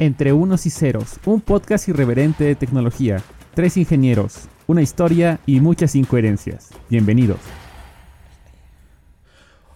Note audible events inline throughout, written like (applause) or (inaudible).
Entre Unos y Ceros, un podcast irreverente de tecnología, tres ingenieros, una historia y muchas incoherencias. Bienvenidos.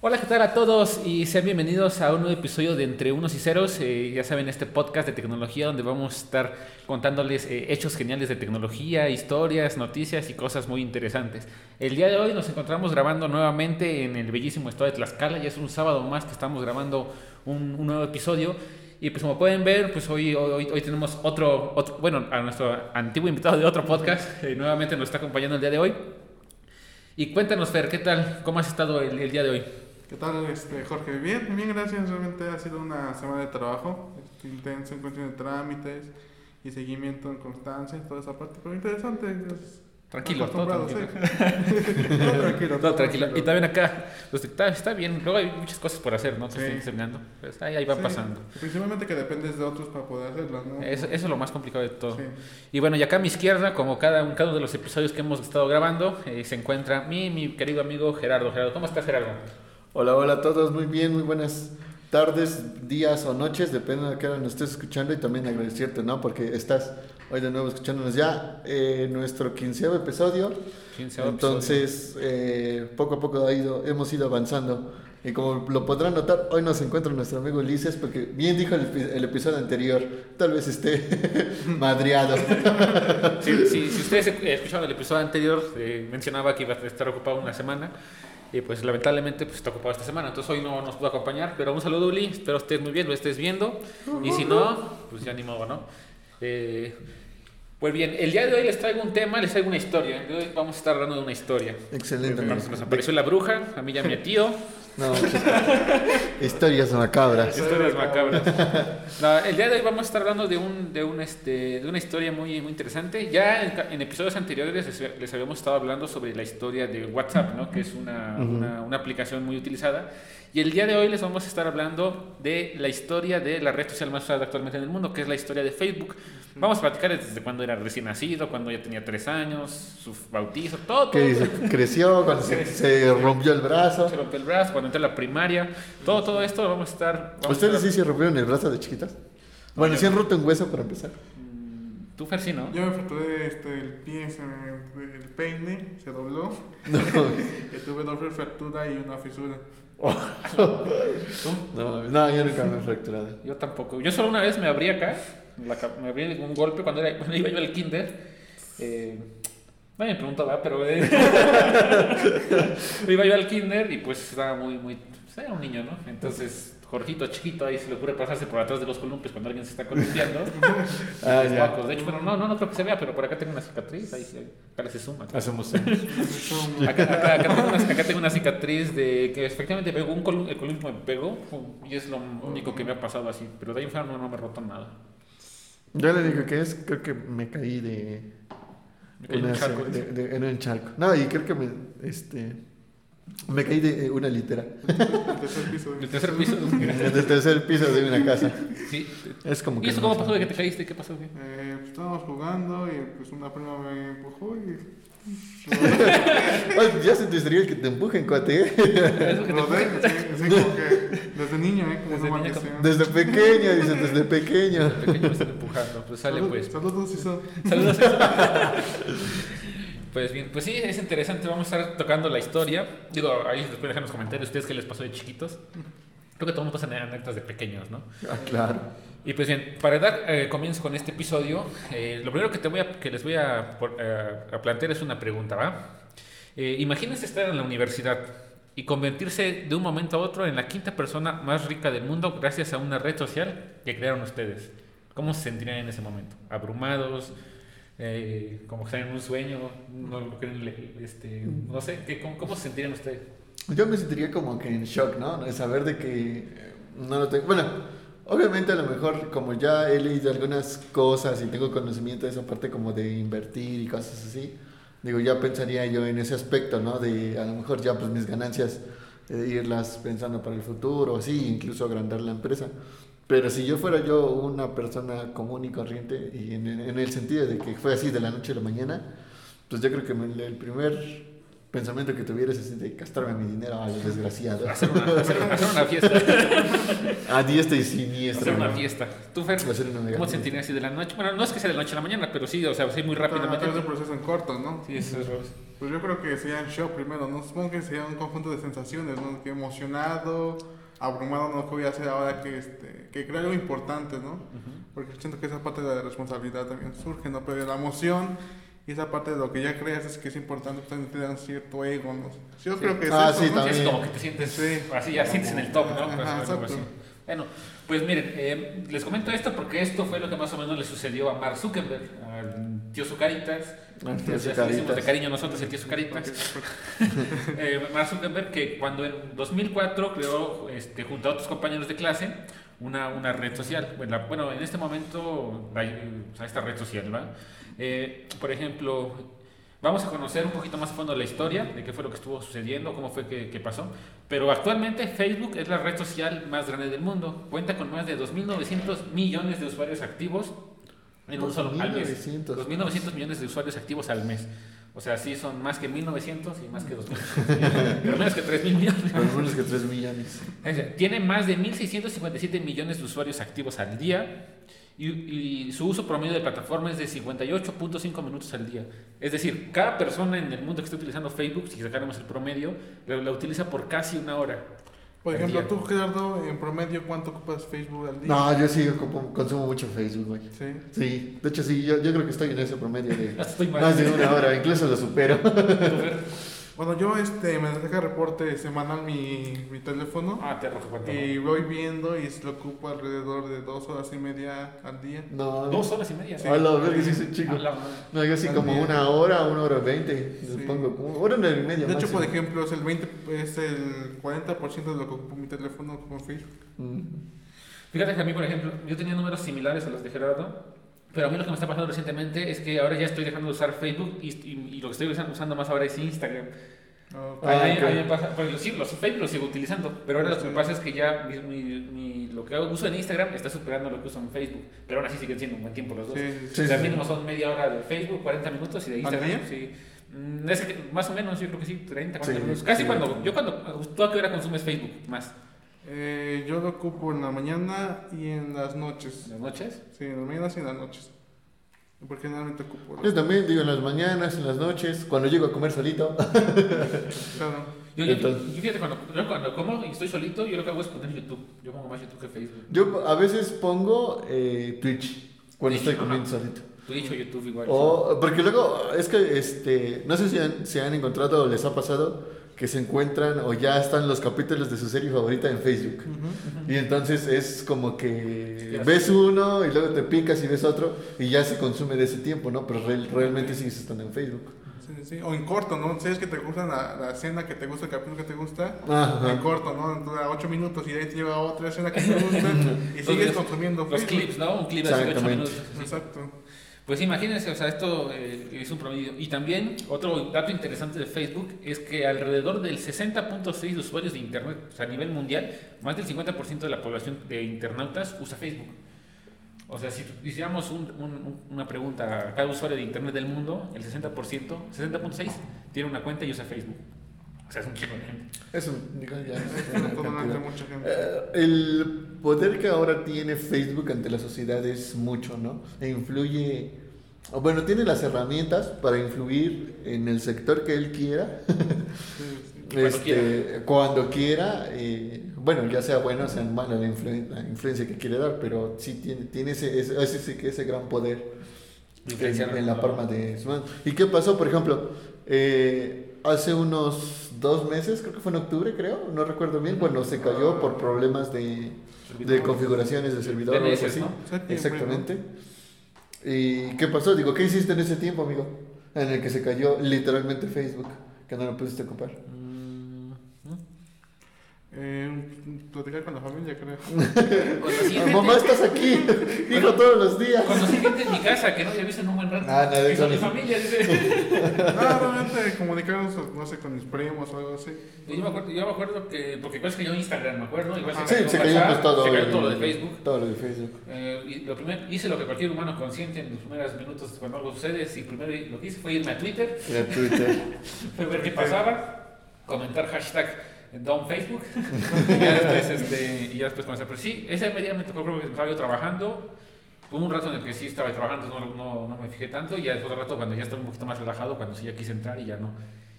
Hola, ¿qué tal a todos? Y sean bienvenidos a un nuevo episodio de Entre Unos y Ceros. Eh, ya saben, este podcast de tecnología donde vamos a estar contándoles eh, hechos geniales de tecnología, historias, noticias y cosas muy interesantes. El día de hoy nos encontramos grabando nuevamente en el bellísimo estado de Tlaxcala. Ya es un sábado más que estamos grabando un, un nuevo episodio. Y pues como pueden ver, pues hoy, hoy, hoy tenemos otro, otro, bueno, a nuestro antiguo invitado de otro podcast, eh, nuevamente nos está acompañando el día de hoy. Y cuéntanos, Fer, ¿qué tal? ¿Cómo has estado el, el día de hoy? ¿Qué tal, este, Jorge? Bien, bien, gracias. Realmente ha sido una semana de trabajo este, intenso en cuestión de trámites y seguimiento en constancia, toda esa parte, pero interesante. Es Tranquilo, todo tranquilo. sí. (laughs) todo tranquilo. Todo tranquilo. Y también acá, pues, está, está bien. Luego hay muchas cosas por hacer, ¿no? Te Sí. estoy enseñando. Pues ahí, ahí va Sí, pasando. Principalmente que dependes de otros para poder hacerlas, ¿no? Eso, eso es lo más complicado de todo. Sí. Y bueno, y acá a mi izquierda, como cada, un- cada uno de los episodios que hemos estado grabando, eh, se encuentra mi, mi querido amigo Gerardo. Gerardo, ¿cómo estás, Gerardo? Hola, hola a todos, muy bien, muy buenas tardes, días o noches, depende de qué hora nos estés escuchando y también agradecerte, ¿no? Porque estás hoy de nuevo escuchándonos ya eh, nuestro quinceavo episodio, Quinceavo entonces eh, poco a poco ha ido, hemos ido avanzando y como lo podrán notar, hoy nos encuentra nuestro amigo Ulises porque bien dijo el, el episodio anterior, tal vez esté (laughs) madreado. Sí, sí, si ustedes escucharon el episodio anterior, eh, mencionaba que iba a estar ocupado una semana. Y pues lamentablemente pues, está ocupado esta semana. Entonces hoy no nos pudo acompañar. Pero un saludo, Uli. Espero estés muy bien, lo estés viendo. Y si no, pues ya ni modo, ¿no? Eh, pues bien, el día de hoy les traigo un tema, les traigo una historia. El día de hoy vamos a estar hablando de una historia. Excelente. Se nos apareció la bruja, a mí ya mi tío. No, pues, historias macabras. Historias macabras. No, el día de hoy vamos a estar hablando de, un, de, un, este, de una historia muy, muy interesante. Ya en, en episodios anteriores les, les habíamos estado hablando sobre la historia de WhatsApp, ¿no? que es una, una, una aplicación muy utilizada. Y el día de hoy les vamos a estar hablando de la historia de la red social más usada actualmente en el mundo, que es la historia de Facebook. Vamos a platicar desde cuando era recién nacido, cuando ya tenía tres años, su bautizo, todo. Que todo. se (laughs) creció, cuando se, se rompió el brazo. Se rompió el brazo, cuando entré a la primaria, todo, todo esto lo vamos a estar... vamos a ¿Ustedes estar- sí se rompieron el brazo de chiquitas? Bueno, sí han roto un hueso para empezar. Mm, Tú, Fer, sí, ¿no? Yo me fracturé este, el pie, el peine se dobló, No, (laughs) y tuve doble fractura y una fisura. (laughs) ¿Tú? no, no, yo nunca me he fracturado. Yo tampoco. Yo solo una vez me abrí acá, la me abrí un golpe cuando, era, cuando iba yo al kinder. Eh, nadie me preguntó, ¿verdad? Pero eh, (laughs) iba yo al kinder y pues estaba muy, muy... pues, era un niño, ¿no? Entonces, Jorgito chiquito ahí se le ocurre pasarse por atrás de los columpios cuando alguien se está columpiando. (laughs) Ah. De hecho, pero no, no, no creo que se vea, pero por acá tengo una cicatriz, ahí sí, acá se suma. Hacemos (laughs) Acá, acá- acá tengo una, acá tengo una cicatriz de que efectivamente pegó un colum- el columpio me pegó y es lo único que me ha pasado así, pero de ahí en fuera no, no me roto nada. Yo le digo que es, creo que me caí de. Me caí en charco, de- dice. de- en un charco. No, y creo que me. Este. Me caí de eh, una litera. (laughs) El tercer piso de mi El tercer piso. Tercer piso de una casa. Sí. Es como que. ¿Y eso no cómo pasó de que te caíste? ¿Qué pasó? Eh, pues, estábamos jugando y pues una prima me empujó y (laughs) ya se te estaría el que te empujen, cuate. ¿eh? Eso que te rodé, así, así como que desde niño, ¿eh? Como Desde niño, maldición. Desde pequeño, dice, desde pequeño. pequeño me están empujando. Pues sale Salud- pues. Saludos, Iso. Saludos. (laughs) Pues bien, pues sí, es interesante. Vamos a estar tocando la historia. Digo, ahí después dejan en los comentarios ustedes qué les pasó de chiquitos. Creo que todo el mundo pasa anécdotas de pequeños, ¿no? Ah, claro. Y pues bien, para dar eh, comienzo con este episodio, eh, lo primero que, te voy a, que les voy a, por- eh, a plantear es una pregunta, ¿va? Eh, imagínense estar en la universidad y convertirse de un momento a otro en la quinta persona más rica del mundo gracias a una red social que crearon ustedes. ¿Cómo se sentirían en ese momento? ¿Abrumados? Eh, ¿Como que están en un sueño? ¿No, este, no sé, ¿qué- cómo, ¿cómo se sentirían ustedes? Yo me sentiría como que en shock, ¿no? De saber de que eh, no lo tengo. Bueno, obviamente a lo mejor como ya he leído algunas cosas y tengo conocimiento de esa parte como de invertir y cosas así, digo, ya pensaría yo en ese aspecto, ¿no? De a lo mejor ya pues mis ganancias, eh, irlas pensando para el futuro, sí, incluso agrandar la empresa. Pero si yo fuera yo una persona común y corriente, y en, en el sentido de que fue así de la noche a la mañana, pues yo creo que el primer pensamiento que tuvieras es de castrarme mi dinero a los desgraciados. (laughs) Hacer una, hacer una- hacer una fiesta. (laughs) A diestra y siniestra. hacer una ¿no? fiesta. ¿Tú, Fer? Hacer una mega ¿Cómo te fiesta. sentirías así de la noche? Bueno, no es que sea de la noche a la mañana, pero sí, o sea, sí, muy rápidamente. de un proceso en corto, ¿no? Sí, eso es lo- Pues yo creo que sería un shock primero, ¿no? Supongo que sería un conjunto de sensaciones, ¿no? Que emocionado, abrumado, ¿no? ¿Qué voy a hacer ahora que, este, que creo algo importante, ¿no? Porque siento que esa parte de la responsabilidad también surge, ¿no? Pero la emoción y esa parte de lo que ya creas es que es importante, pues también te da un cierto ego, ¿no? Yo Sí. creo que es Ah, eso, sí, ¿no? Sí, es también. como que te sientes Sí. así, ya sientes en el top, ¿no? Ajá, Pues, algo exacto. así. Bueno, pues miren, eh, les comento esto porque esto fue lo que más o menos le sucedió a Mark Zuckerberg, al tío Zucaritas. Ya le decimos de cariño nosotros el tío Zucaritas. (laughs) Eh, Mark Zuckerberg que cuando en 2004 creó, este, junto a otros compañeros de clase, una, una red social. Bueno, la- bueno, en este momento sea, esta red social, ¿va? Eh, por ejemplo, vamos a conocer un poquito más a fondo la historia de qué fue lo que estuvo sucediendo, cómo fue que, que pasó. Pero actualmente Facebook es la red social más grande del mundo. Cuenta con más de 2.900 millones de usuarios activos en un solo al mes. 2.900. 2.900 millones de usuarios activos al mes. O sea, sí son más que 1.900 y más que 2.000. (laughs) pero menos que 3.000 millones. Por lo menos que 3 millones. Tiene más de 1.657 millones de usuarios activos al día y, y su uso promedio de plataforma es de 58.5 minutos al día. Es decir, cada persona en el mundo que esté utilizando Facebook, si sacáramos el promedio, la, la utiliza por casi una hora. Por ejemplo, día. tú, Gerardo, en promedio, ¿cuánto ocupas Facebook al día? No, yo sí como- consumo mucho Facebook, güey. Sí. Sí, de hecho sí, yo, yo creo que estoy en ese promedio de (laughs) estoy más de una hora, incluso lo supero. (laughs) Bueno, yo este, me deja reporte semanal mi, mi teléfono Ah, te y voy viendo y lo ocupo alrededor de dos horas y media al día. No, Dos horas y media. A la verga, sí, sí, chico. No, yo sí como día. una hora, una hora veinte. Sí. Pongo como hora, una hora y media. De hecho, máximo. por ejemplo, es el 20, es el 40% de lo que ocupo mi teléfono con Facebook. Mm. Fíjate que a mí, por ejemplo, yo tenía números similares a los de Gerardo, pero a mí lo que me está pasando recientemente es que ahora ya estoy dejando de usar Facebook y, y- y lo que estoy usando, más ahora es Instagram. Ok. A mí- a mí ok. me pasa, porque sí, los Facebook los sigo utilizando, pero ahora lo que pasa es que ya mi, mi- lo que uso en Instagram está superando lo que uso en Facebook, pero aún así siguen siendo un buen tiempo los dos. Sí, sí, o sea, mínimo son media hora de Facebook, 40 minutos y de ¿Al Instagram, sí. Mm, es que más o menos, yo creo que sí, 30, 40 Sí, minutos. Casi cuando, yo cuando, ¿tú a qué hora consumes Facebook más? Eh, yo lo ocupo en la mañana y en las ¿En noches. las noches? Sí, en las mañanas y en las noches. Porque generalmente ocupo. Yo también digo en las mañanas, en las noches, cuando llego a comer solito. (laughs) Claro. Yo, yo, Entonces- yo fíjate, cuando, yo cuando como y estoy solito, yo lo que hago es poner YouTube. Yo pongo más YouTube que Facebook. Yo a veces pongo eh, Twitch cuando Twitch, estoy comiendo ajá. solito. Twitch o YouTube igual. O, porque luego, es que, este, no sé si han, si han encontrado o les ha pasado que se encuentran o ya están los capítulos de su serie favorita en Facebook. Y entonces es como que ves uno y luego te picas y ves otro y ya se consume de ese tiempo, ¿no? Pero real- realmente sí estando en Facebook. Sí, sí. O en corto, ¿no? Sabes que te gusta la, la escena que te gusta, el capítulo que te gusta. Ajá. En corto, ¿no? Dura 8 minutos y de ahí te lleva a otra escena que te gusta (laughs) y sigues Los- consumiendo Los Facebook. clips, ¿no? Un clip de 8 Exactamente. minutos. sí. Exacto. Pues imagínense, o sea, esto eh, es un promedio. Y también otro dato interesante de Facebook es que alrededor del 60.6 de usuarios de Internet, o sea, a nivel mundial, más del 50% de la población de internautas usa Facebook. O sea, si hiciéramos un- un- un- una pregunta a cada usuario de Internet del mundo, el 60%, 60.6 tiene una cuenta y usa Facebook. O sea, es un chico de gente. Eso, digo, ya. Es es mucha gente. Eh, el poder que ahora tiene Facebook ante la sociedad es mucho, ¿no? E influye, o bueno, tiene las herramientas para influir en el sector que él quiera. (laughs) Cuando este, cuando quiera, eh, bueno, ya sea bueno o sea mala la, influ- la influencia que quiere dar, pero sí tiene, tiene ese, ese, ese, ese gran poder en, en la palma de su mano. ¿Y qué pasó, por ejemplo? Eh, hace unos dos meses, creo que fue en octubre, creo, no recuerdo bien, cuando se cayó por problemas de, de configuraciones de servidor o algo así. Exactamente. ¿Y qué pasó? Digo, ¿qué hiciste en ese tiempo, amigo? En el que se cayó literalmente Facebook, que no lo pudiste ocupar. Mm, Eh, platicar con la familia, creo. (laughs) Gente- Mamá, estás aquí, hijo, todos los días. Cuando sí gente en mi casa que no había visto en un buen rato. Ah, no, son mi familia, dice. (laughs) No, realmente comunicarnos, no sé, con mis primos o algo así. Yo me acuerdo, yo me acuerdo que, porque igual se cayó Instagram, me acuerdo, igual Ah, Sí, se cayó pues todo. se cayó todo lo de Facebook. Todo lo de Facebook. Eh, y lo primer, hice lo que cualquier humano consciente en los primeros minutos cuando algo sucede, y primero lo que hice fue irme a Twitter, Era Twitter. (laughs) fue ver qué pasaba, comentar hashtag Don Facebook, (laughs) y ya después, este, y ya después comenzar. Pero sí, ese día me tocó, creo que estaba yo trabajando, hubo un rato en el que sí estaba trabajando, no, no, no me fijé tanto, y ya después de rato cuando ya estaba un poquito más relajado, cuando sí ya quise entrar y ya no.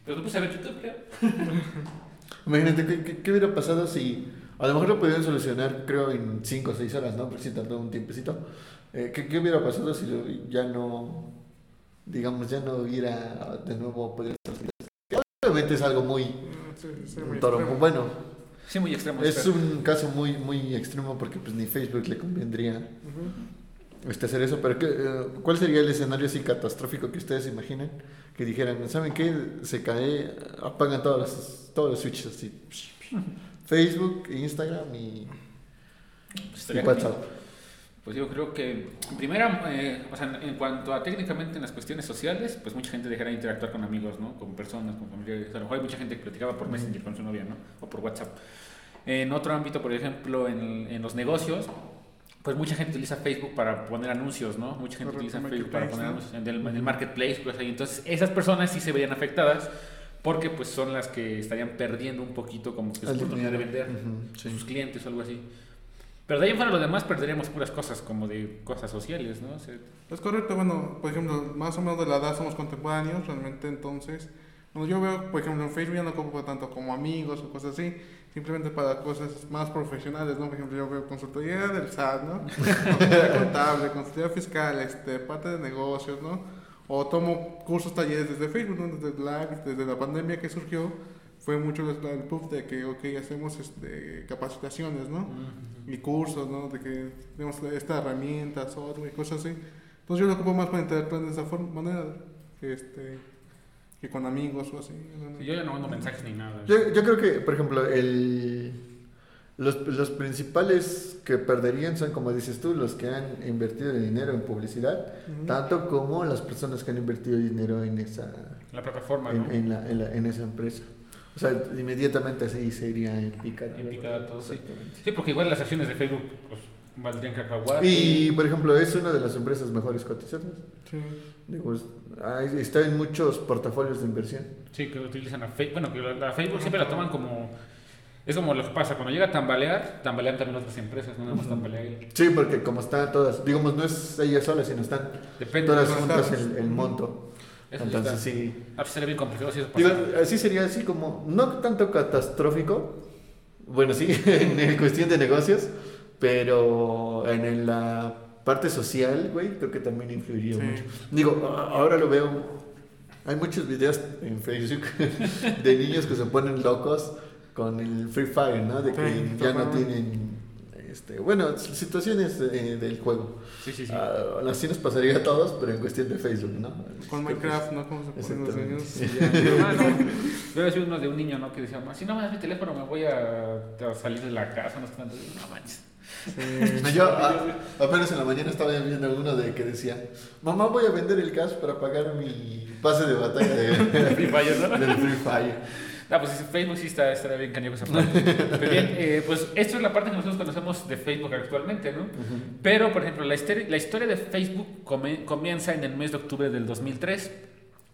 Pero me puse a ver YouTube, creo. (laughs) Imagínate, ¿qué, qué, qué hubiera pasado si a lo mejor lo pudieran solucionar, creo, en 5 o 6 horas, ¿no? Porque si tardó un tiempecito. Eh, ¿qué, ¿Qué hubiera pasado si lo- ya no, digamos, ya no hubiera de nuevo videos? Obviamente es algo muy, Sí, muy toro- extremo. bueno, Sí, muy extremo. es espero. un caso muy, muy extremo porque pues ni Facebook le convendría este, hacer eso, pero ¿qué, eh, ¿cuál sería el escenario así catastrófico que ustedes imaginan? Que dijeran, ¿saben qué? Se cae, apagan todos los, todos los switches así. Facebook, Instagram y, Pues y WhatsApp. Pues yo creo que, primera, eh, o sea, en cuanto a técnicamente en las cuestiones sociales, pues mucha gente dejará de interactuar con amigos, ¿no? Con personas, con familiares. A lo mejor hay mucha gente que platicaba por Messenger con su novia, ¿no? O por WhatsApp. En otro ámbito, por ejemplo, en, en los negocios, pues mucha gente utiliza Facebook para poner anuncios, ¿no? Mucha gente Correcto, utiliza Facebook para poner ¿no? anuncios en el, en el marketplace, pues ahí. Entonces, esas personas sí se verían afectadas porque pues son las que estarían perdiendo un poquito como que su oportunidad de vender sí. sus clientes o algo así. Pero de ahí fuera los demás perderíamos puras cosas como de cosas sociales, ¿no? O sea, Es correcto, bueno, por ejemplo, más o menos de la edad somos contemporáneos, realmente entonces, cuando yo veo, por ejemplo, en Facebook ya no ocupo tanto como amigos o cosas así, simplemente para cosas más profesionales, ¿no? Por ejemplo, yo veo consultoría del SAT, ¿no? (laughs) Consultoría contable, consultoría fiscal, este, parte de negocios, ¿no? O tomo cursos, talleres desde Facebook, ¿no? Desde Live, desde la pandemia que surgió, fue mucho el el push de que, ok, hacemos este, capacitaciones, ¿no? y cursos, ¿no? De que tenemos esta herramienta, software y cosas así. Entonces yo lo ocupo más para interactuar de esa forma, manera que, este, que con amigos o así. ¿no? yo ya no mando mensajes ni nada. Yo, yo creo que, por ejemplo, el, los, los principales que perderían son, como dices tú, los que han invertido dinero en publicidad, tanto como las personas que han invertido dinero en esa, La plataforma, en, ¿no? en la, en, la- en esa empresa. O sea, inmediatamente así se iría en picada. En picada todo, sí. Sí, porque igual las acciones de Facebook pues, valdrían cacahuate. Y, por ejemplo, es una de las empresas mejores cotizadas. Sí. Digo, está en muchos portafolios de inversión. Sí, que utilizan a Facebook. Bueno, que la, la Facebook siempre la toman como... Es como lo que pasa, cuando llega a tambalear, tambalean también otras empresas, no nada más tambalea él. Sí, porque como están todas, digamos, no es ella sola, sino están Depende. todas juntas el monto. Eso Entonces sí. Ah, pues sería bien complicado si eso Digo, pasara. así sería así como, no tanto catastrófico, bueno, sí, (laughs) en el cuestión de negocios, pero en el- la parte social, güey, creo que también influiría Sí. mucho. Digo, ahora lo veo, hay muchos videos en Facebook (laughs) de niños que se ponen locos con el Free Fire, ¿no? De que Sí, ya no tienen, este, bueno, situaciones eh, del juego. Sí, sí, sí. Ah, así nos pasaría a todos, pero en cuestión de Facebook, ¿no? Con Minecraft, ¿no? Como se ponen los niños. Mi hermano, yo había sido uno de un niño, ¿no? Que decía, "Ma, si no me das mi teléfono me voy a, a salir de la casa, no sé tanto. No manches. Sí. Yo a- apenas en la mañana estaba viendo uno de que decía, mamá voy a vender el cash para pagar mi pase de batalla de, (laughs) Free Fire, ¿no? del Free Fire. Ah, pues Facebook sí está, estará bien cañón esa parte. Pero bien, eh, pues esto es la parte que nosotros conocemos de Facebook actualmente, ¿no? Pero, por ejemplo, la historia, la historia de Facebook come- comienza en el mes de octubre del 2003,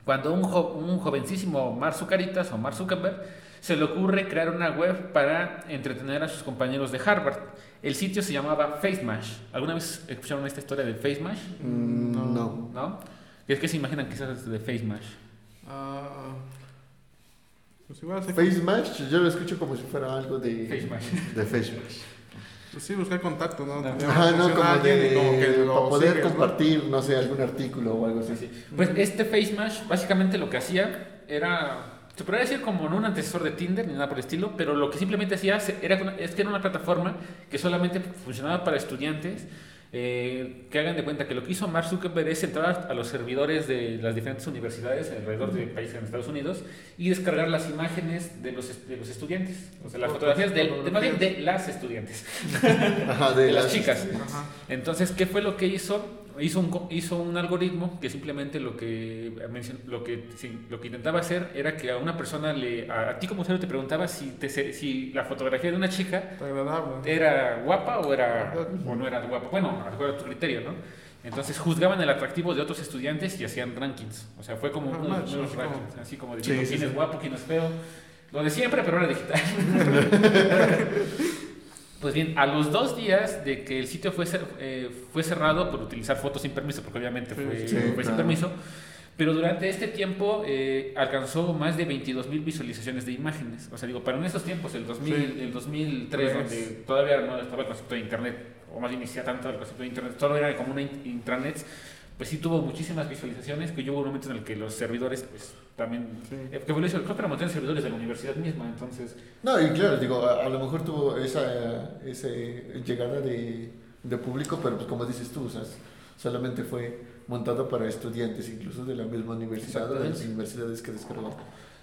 cuando un, jo- un jovencísimo Mark Zucaritas o Mark Zuckerberg se le ocurre crear una web para entretener a sus compañeros de Harvard. El sitio se llamaba FaceMash. ¿Alguna vez escucharon esta historia de FaceMash? Mm, No. no. ¿No? ¿Qué es que se imaginan quizás de FaceMash? Ah, pues igual sí, Face Match, yo lo escucho como si fuera algo de FaceMash. De Face Match. pues sí, buscar contacto, ¿no? Ajá, no, como de como que para poder sigues, ¿no? compartir, ¿no? sé, algún artículo o algo así. Pues este FaceMash básicamente lo que hacía era, se podría decir como no un antecesor de Tinder ni nada por el estilo, pero lo que simplemente hacía era, es que era una plataforma que solamente funcionaba para estudiantes Eh, que hagan de cuenta que lo que hizo Mark Zuckerberg es entrar a los servidores de las diferentes universidades alrededor de países en Estados Unidos y descargar las imágenes de los, de los estudiantes, o sea, las fotografías de, de, las estudiantes, Ajá, de las chicas. Ajá. Entonces, ¿qué fue lo que hizo? Hizo un, hizo un algoritmo que simplemente lo que, mencion- lo, que, sí, lo que intentaba hacer era que a una persona, le, a, a ti como usuario te preguntaba si, te, si la fotografía de una chica era guapa o, era, o no era guapa. Bueno, a tu criterio, ¿no? Entonces juzgaban el atractivo de otros estudiantes y hacían rankings. O sea, fue como Ah, uno de los como- rankings, así como diciendo Sí, sí, quién sí. es guapo, quién es feo. Lo de siempre, pero ahora digital. (laughs) (laughs) Pues bien, a los dos días de que el sitio fue, eh, fue cerrado por utilizar fotos sin permiso, porque obviamente fue, sí, fue sin permiso, pero durante este tiempo eh, alcanzó más de 22 mil visualizaciones de imágenes. O sea, digo, para en esos tiempos, el, 2000, Sí. el 2003, Tres. donde todavía no estaba el concepto de Internet, o más bien ni siquiera tanto el concepto de Internet, solo era como una in- intranet, pues sí tuvo muchísimas visualizaciones, que hubo un momento en el que los servidores, pues también, Sí. eh, que fue eso, creo que eran montones de servidores de la universidad misma, entonces... No, y claro, digo, a, a lo mejor tuvo esa, esa llegada de, de público, pero pues como dices tú, o sea, solamente fue montado para estudiantes, incluso de la misma universidad o de las universidades que descargan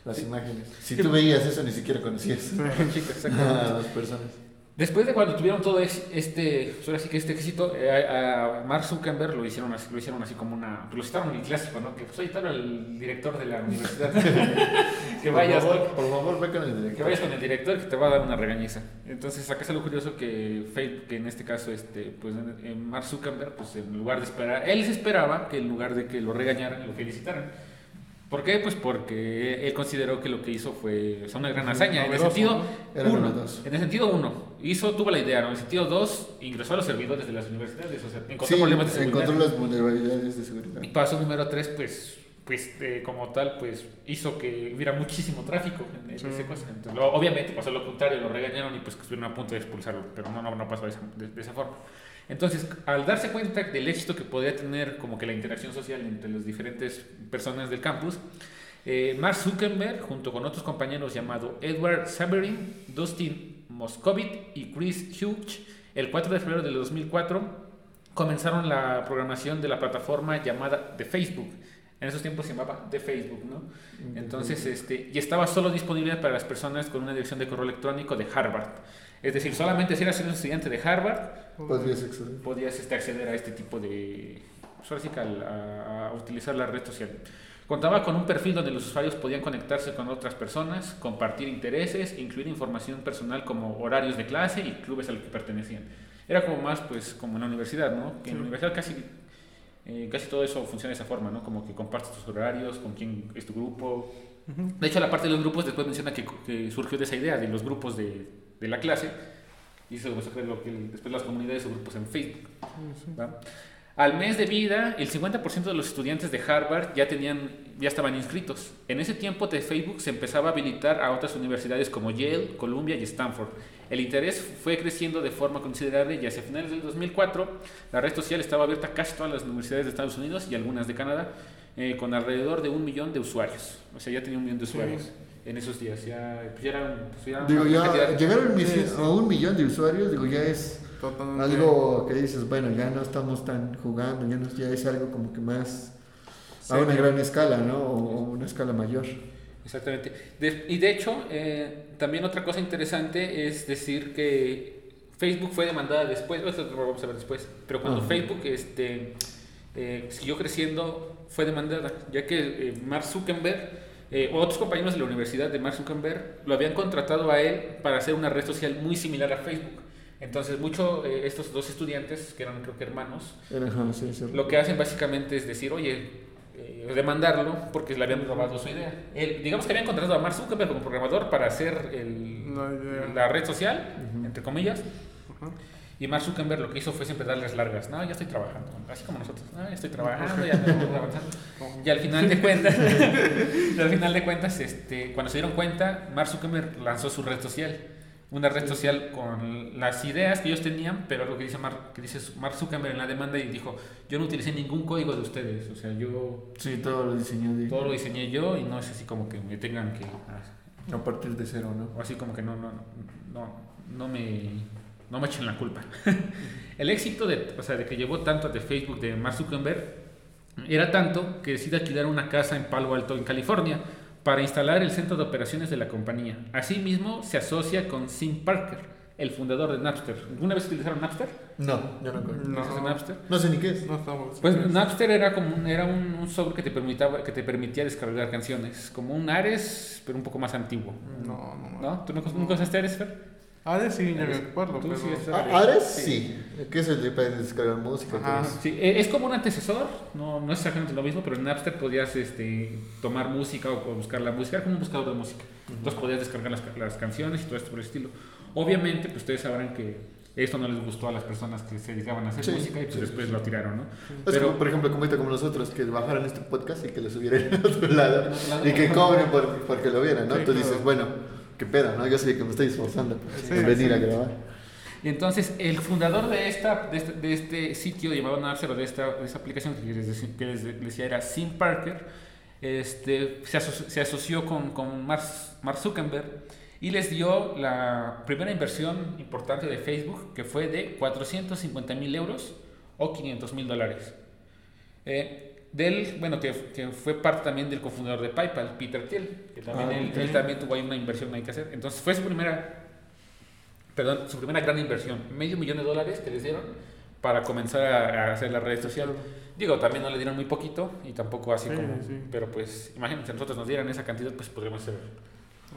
las Sí. imágenes. Si tú veías eso, ni siquiera conocías (laughs) a las personas. Después de cuando tuvieron todo es- este, ahora sí que este éxito, eh, a, Mark Zuckerberg lo hicieron así, lo hicieron así como una, lo citaron el clásico, ¿no? Que pues ahí el director de la universidad. (laughs) que vayas, por favor, por favor, ve con el Que director. vayas con el director que te va a dar una regañiza. Entonces, acá es algo curioso que que en este caso, este, pues en- en Mark Zuckerberg, pues en lugar de esperar, él se esperaba que en lugar de que lo regañaran, lo felicitaran. ¿Por qué? Pues porque él consideró que lo que hizo fue o sea, una gran hazaña. En el sentido, ¿no? Uno, en el sentido uno, hizo, tuvo la idea, ¿no? En el sentido dos, ingresó a los servidores de las universidades, o sea, encontró Sí, problemas de seguridad. encontró las vulnerabilidades de seguridad. Y paso número tres, pues, pues eh, como tal, pues hizo que hubiera muchísimo tráfico en, en Sí. esa cosa. Entonces, lo- obviamente pasó lo contrario, lo regañaron y pues estuvieron a punto de expulsarlo, pero no, no, no pasó de esa, de- de esa forma. Entonces, al darse cuenta del éxito que podía tener como que la interacción social entre las diferentes personas del campus, eh, Mark Zuckerberg, junto con otros compañeros llamados Edward Saverin, Dustin Moscovitz y Chris Hughes, el 4 de febrero del 2004, comenzaron la programación de la plataforma llamada de Facebook. En esos tiempos se llamaba de Facebook, ¿no? Entonces, este, y estaba solo disponible para las personas con una dirección de correo electrónico de Harvard. Es decir, solamente si eras un estudiante de Harvard, Podrías acceder. podías este, acceder a este tipo de... pues, a, a utilizar la red social. Contaba con un perfil donde los usuarios podían conectarse con otras personas, compartir intereses, incluir información personal como horarios de clase y clubes a los que pertenecían. Era como más, pues, como en la universidad, ¿no? Que en la universidad casi, eh, casi todo eso funciona de esa forma, ¿no? Como que compartes tus horarios, con quién es tu grupo. De hecho, la parte de los grupos después menciona que, que surgió de esa idea, de los grupos de, de la clase. Y eso pues, fue lo que después las comunidades o grupos en Facebook. Al mes de vida, el 50% de los estudiantes de Harvard ya, tenían, ya estaban inscritos. En ese tiempo de Facebook se empezaba a habilitar a otras universidades como Yale, Columbia y Stanford. El interés fue creciendo de forma considerable y hacia finales del 2004 la red social estaba abierta a casi todas las universidades de Estados Unidos y algunas de Canadá, eh, con alrededor de un millón de usuarios. O sea, ya tenía un millón de Sí. usuarios en esos días. Ya, pues ya eran, pues ya Digo, una ya cantidad- llegar a un, Sí, misi- sí. a un millón de usuarios, digo, ya es Totalmente. algo que dices, bueno, ya no estamos tan jugando, ya, no, ya es algo como que más a Sí. una gran escala, ¿no? O, o una escala mayor. Exactamente. De- y de hecho, eh, también otra cosa interesante es decir que Facebook fue demandada después, esto lo vamos a ver después, pero cuando Ajá. Facebook este, eh, siguió creciendo, fue demandada, ya que eh, Mark Zuckerberg, eh, otros compañeros de la universidad de Mark Zuckerberg, lo habían contratado a él para hacer una red social muy similar a Facebook. Entonces, muchos estos dos estudiantes, que eran creo que hermanos, Era, ajá, sí, sí. lo que hacen básicamente es decir, oye, eh, demandarlo porque le habían robado su idea. Él- digamos que habían contratado a Mark Zuckerberg como programador para hacer el- La la red social, Ujú. entre comillas, Ajá. y Mark Zuckerberg lo que hizo fue siempre darles largas. No, ya estoy trabajando, así como nosotros. No, ya estoy trabajando, ya voy avanzando. Y al final de (laughs) cuentas, al final de cuentas, este, cuando se dieron cuenta, Mark Zuckerberg lanzó su red social. Una red social con las ideas que ellos tenían, pero lo que dice Mark, que dice Mark Zuckerberg en la demanda y dijo, yo no utilicé ningún código de ustedes, o sea, yo Sí, todo lo diseñó de, todo lo diseñé yo y no es así como que me tengan que, ah, a partir de cero, ¿no? o así como que no, no, no, no me, no me echen la culpa. (laughs) el éxito de, o sea, de que llevó tanto de Facebook de Mark Zuckerberg era tanto que decide alquilar una casa en Palo Alto, en California, para instalar el centro de operaciones de la compañía. Asimismo, se asocia con Sim Parker, el fundador de Napster. ¿Alguna vez utilizaron Napster? No, yo no conozco. No. ¿Conoces Napster? No sé ni qué es. No estamos. Pues Napster era como un, era un, un software que te permitía que te permitía descargar canciones, como un Ares, pero un poco más antiguo. No, no, no. ¿No? ¿Tú no, nunca usaste Ares, Fer? Ah, sí, ya me Ares. acuerdo, Tú pero... sí Ares, sí. ¿Qué es el de para descargar música? Ajá. Sí, eh, es como un antecesor, no, no es exactamente lo mismo, pero en Napster podías este, tomar música o, o buscar la música, era como un buscador de música. Entonces podías descargar las, las canciones y todo esto por el estilo. Obviamente, pues ustedes sabrán que esto no les gustó a las personas que se dedicaban a hacer Sí, música y pues sí, después lo tiraron, ¿no? Es Pero- como, por ejemplo, como como nosotros, que bajaran este podcast y que lo subieran (laughs) en otro lado En otro lado. y que cobren por, porque lo vieran, ¿no? Sí, Tú claro. dices, bueno, qué pedo, ¿no? Yo sé que me estoy esforzando Sí, en venir sí. a grabar. Y entonces el fundador de, esta, de, este, de este sitio llamado Napster o de esta, de esta aplicación que les, decía, que les decía era Sim Parker, este, se, aso- se asoció con, con Mark, Mark Zuckerberg y les dio la primera inversión importante de Facebook que fue de 450 mil euros o 500 mil dólares. Eh, del, bueno, que, que fue parte también del cofundador de PayPal, Peter Thiel, que también Ah, él, también tuvo ahí una inversión ahí que hacer. Entonces fue su primera perdón, su primera gran inversión, medio millón de dólares que les dieron para comenzar a, a hacer la red social. Digo, también no le dieron muy poquito y tampoco así Sí, como, sí. pero pues imagínense, si nosotros nos dieran esa cantidad, pues podríamos hacer